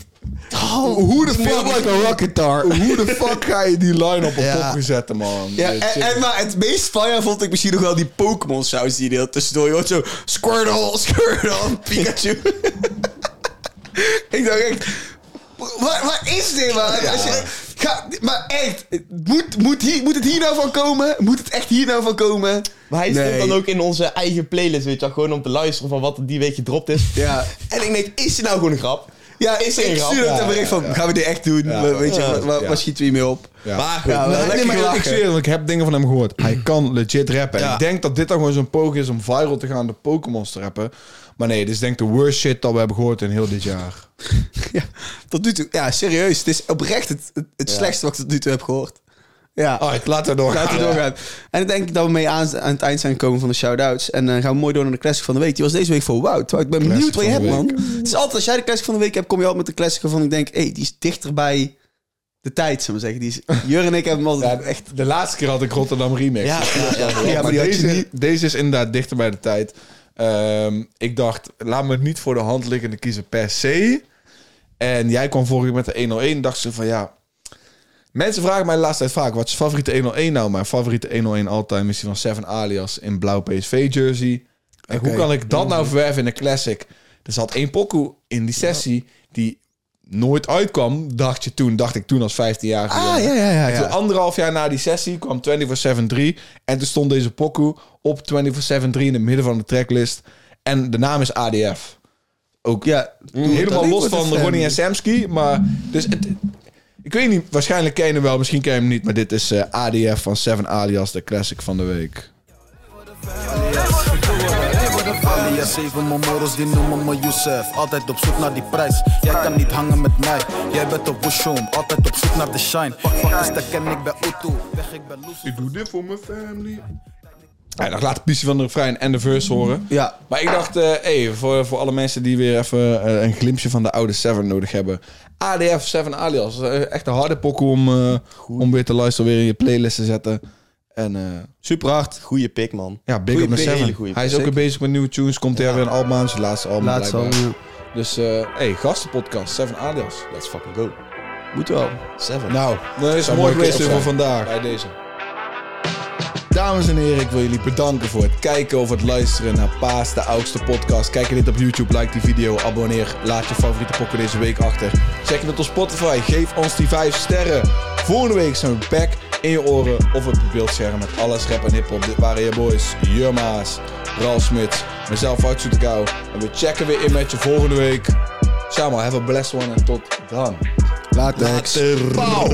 Speaker 2: Oh,
Speaker 1: Hoe de fuck, like a rocketar. Hoe de fuck ga je die line op een
Speaker 2: Ja.
Speaker 1: zetten, man?
Speaker 3: Ja, en, en maar het meest fire vond ik misschien nog wel die Pokémon sounds die je deelt tussendoor. Je hoort zo Squirtle, Squirtle, Pikachu. ik dacht echt, wat, wat is dit, man? Als je, ga, maar echt, moet, moet, hier, moet het hier nou van komen? Moet het echt hier nou van komen?
Speaker 2: Maar hij
Speaker 3: Nee.
Speaker 2: stond dan ook in onze eigen playlist, weet je wel. Gewoon om te luisteren van wat er die week gedropt is.
Speaker 3: Ja.
Speaker 2: En ik denk, is dit nou gewoon een grap?
Speaker 3: Ja,
Speaker 2: Is er een
Speaker 3: ik
Speaker 2: grap?
Speaker 3: stuur het een bericht van, gaan we dit echt doen?
Speaker 1: Ja.
Speaker 3: Weet je,
Speaker 2: Ja.
Speaker 3: waar, waar,
Speaker 1: Ja.
Speaker 3: waar schieten we hiermee op?
Speaker 2: Maar goed, Nee,
Speaker 1: ik- ik
Speaker 3: gelachen.
Speaker 1: zweer, het, ik heb dingen van hem gehoord. Hij kan legit rappen. En. Ik denk dat dit dan gewoon zo'n poging is om viral te gaan, de Pokémons te rappen. Maar nee, dit is denk ik de worst shit dat we hebben gehoord in heel dit jaar.
Speaker 3: Ja, tot nu toe. Ja, serieus. Het is oprecht het, het, het slechtste wat ik tot nu toe heb gehoord. Ja.
Speaker 1: Alright, laten we doorgaan.
Speaker 3: Laten we doorgaan. En ik denk dat we mee aan, aan het eind zijn gekomen van de shout-outs. En dan gaan we mooi door naar de classic van de week. Die was deze week voor Wout. Ik ben benieuwd wat je
Speaker 1: van
Speaker 3: hebt, man. Het is altijd, als jij de classic van de week hebt, kom je altijd met de classic waarvan ik denk... Hé, hey, die is dichter bij de tijd, zullen we zeggen. Die is, Jur en ik hebben hem
Speaker 1: Ja,
Speaker 3: altijd echt...
Speaker 1: de laatste keer had ik Rotterdam Remix.
Speaker 2: Ja, ja, ja.
Speaker 3: Maar
Speaker 1: deze,
Speaker 3: niet.
Speaker 1: deze is inderdaad dichter bij de tijd. Ehm, ik dacht, laat me het niet voor de hand liggende kiezen per se. En jij kwam vorige keer met de 101. Dacht ze van ja. Mensen vragen mij de laatste tijd vaak: wat is je favoriete 101 nou? Mijn favoriete 101 all-time is die van Seven Alias in blauw PSV jersey. En hoe kan ik dat nou verwerven in een classic? Er zat één pokoe in die sessie die nooit uitkwam, dacht je toen, dacht ik toen als 15-jarige.
Speaker 3: Ah, ja, ja, ja,
Speaker 1: En toen anderhalf jaar na die sessie kwam 24-7-3. En toen stond deze pokoe op 24-7-3 in het midden van de tracklist. En de naam is ADF. Ook
Speaker 3: Ja,
Speaker 1: helemaal los van
Speaker 3: Ronnie
Speaker 1: Ronnie en Samsky. Maar dus het, ik weet niet, waarschijnlijk ken je hem wel, misschien ken je hem niet. Maar dit is eh, ADF van Seven Alias, de classic van de week.
Speaker 6: Alias even mijn moros, die noemen me Youssef Altijd op zoek naar die prijs, jij kan niet hangen met mij Jij bent op Bushroom, altijd op zoek naar de shine Pak pak is de ken ik bij Utu, weg ik ben
Speaker 1: Ik doe dit voor mijn family. Ja, nog laat de pissie van de refrein en de verse horen.
Speaker 3: Ja.
Speaker 1: Maar ik dacht, hey, voor, voor alle mensen die weer even eh, een glimpje van de oude Seven nodig hebben. ADF, Seven Alias. Eh, echt een harde pokoe om, eh, om weer te luisteren, weer in je playlist te zetten. En eh,
Speaker 2: Super hard. Goeie pick, man.
Speaker 1: ja, big
Speaker 2: Goeie
Speaker 1: up naar
Speaker 2: pick,
Speaker 1: Seven. Hij is ook weer bezig met nieuwe tunes. Komt hij weer een album aan, zijn laatste album
Speaker 3: Laatste album,
Speaker 1: Dus, eh hey, gastenpodcast, Seven Alias.
Speaker 2: Let's fucking go.
Speaker 3: Moet wel.
Speaker 2: Seven.
Speaker 1: Nou, dat is
Speaker 2: Zou
Speaker 1: mooi geweest voor vandaag. Bij deze. Dames en heren, ik wil jullie bedanken voor het kijken of het luisteren naar Paas, de oudste podcast. Kijk je dit op YouTube, like die video, abonneer, laat je favoriete pokken deze week achter. Check je het op Spotify, geef ons die 5 sterren. Volgende week zijn we back in je oren of op je beeldscherm met alles rap en hiphop. Dit waren je boys, Jurma's, Ralf Smits, mezelf uit Soetekau. En we checken weer in met je volgende week. Samen, have a blessed one en tot dan.
Speaker 3: Later.
Speaker 1: Pauw.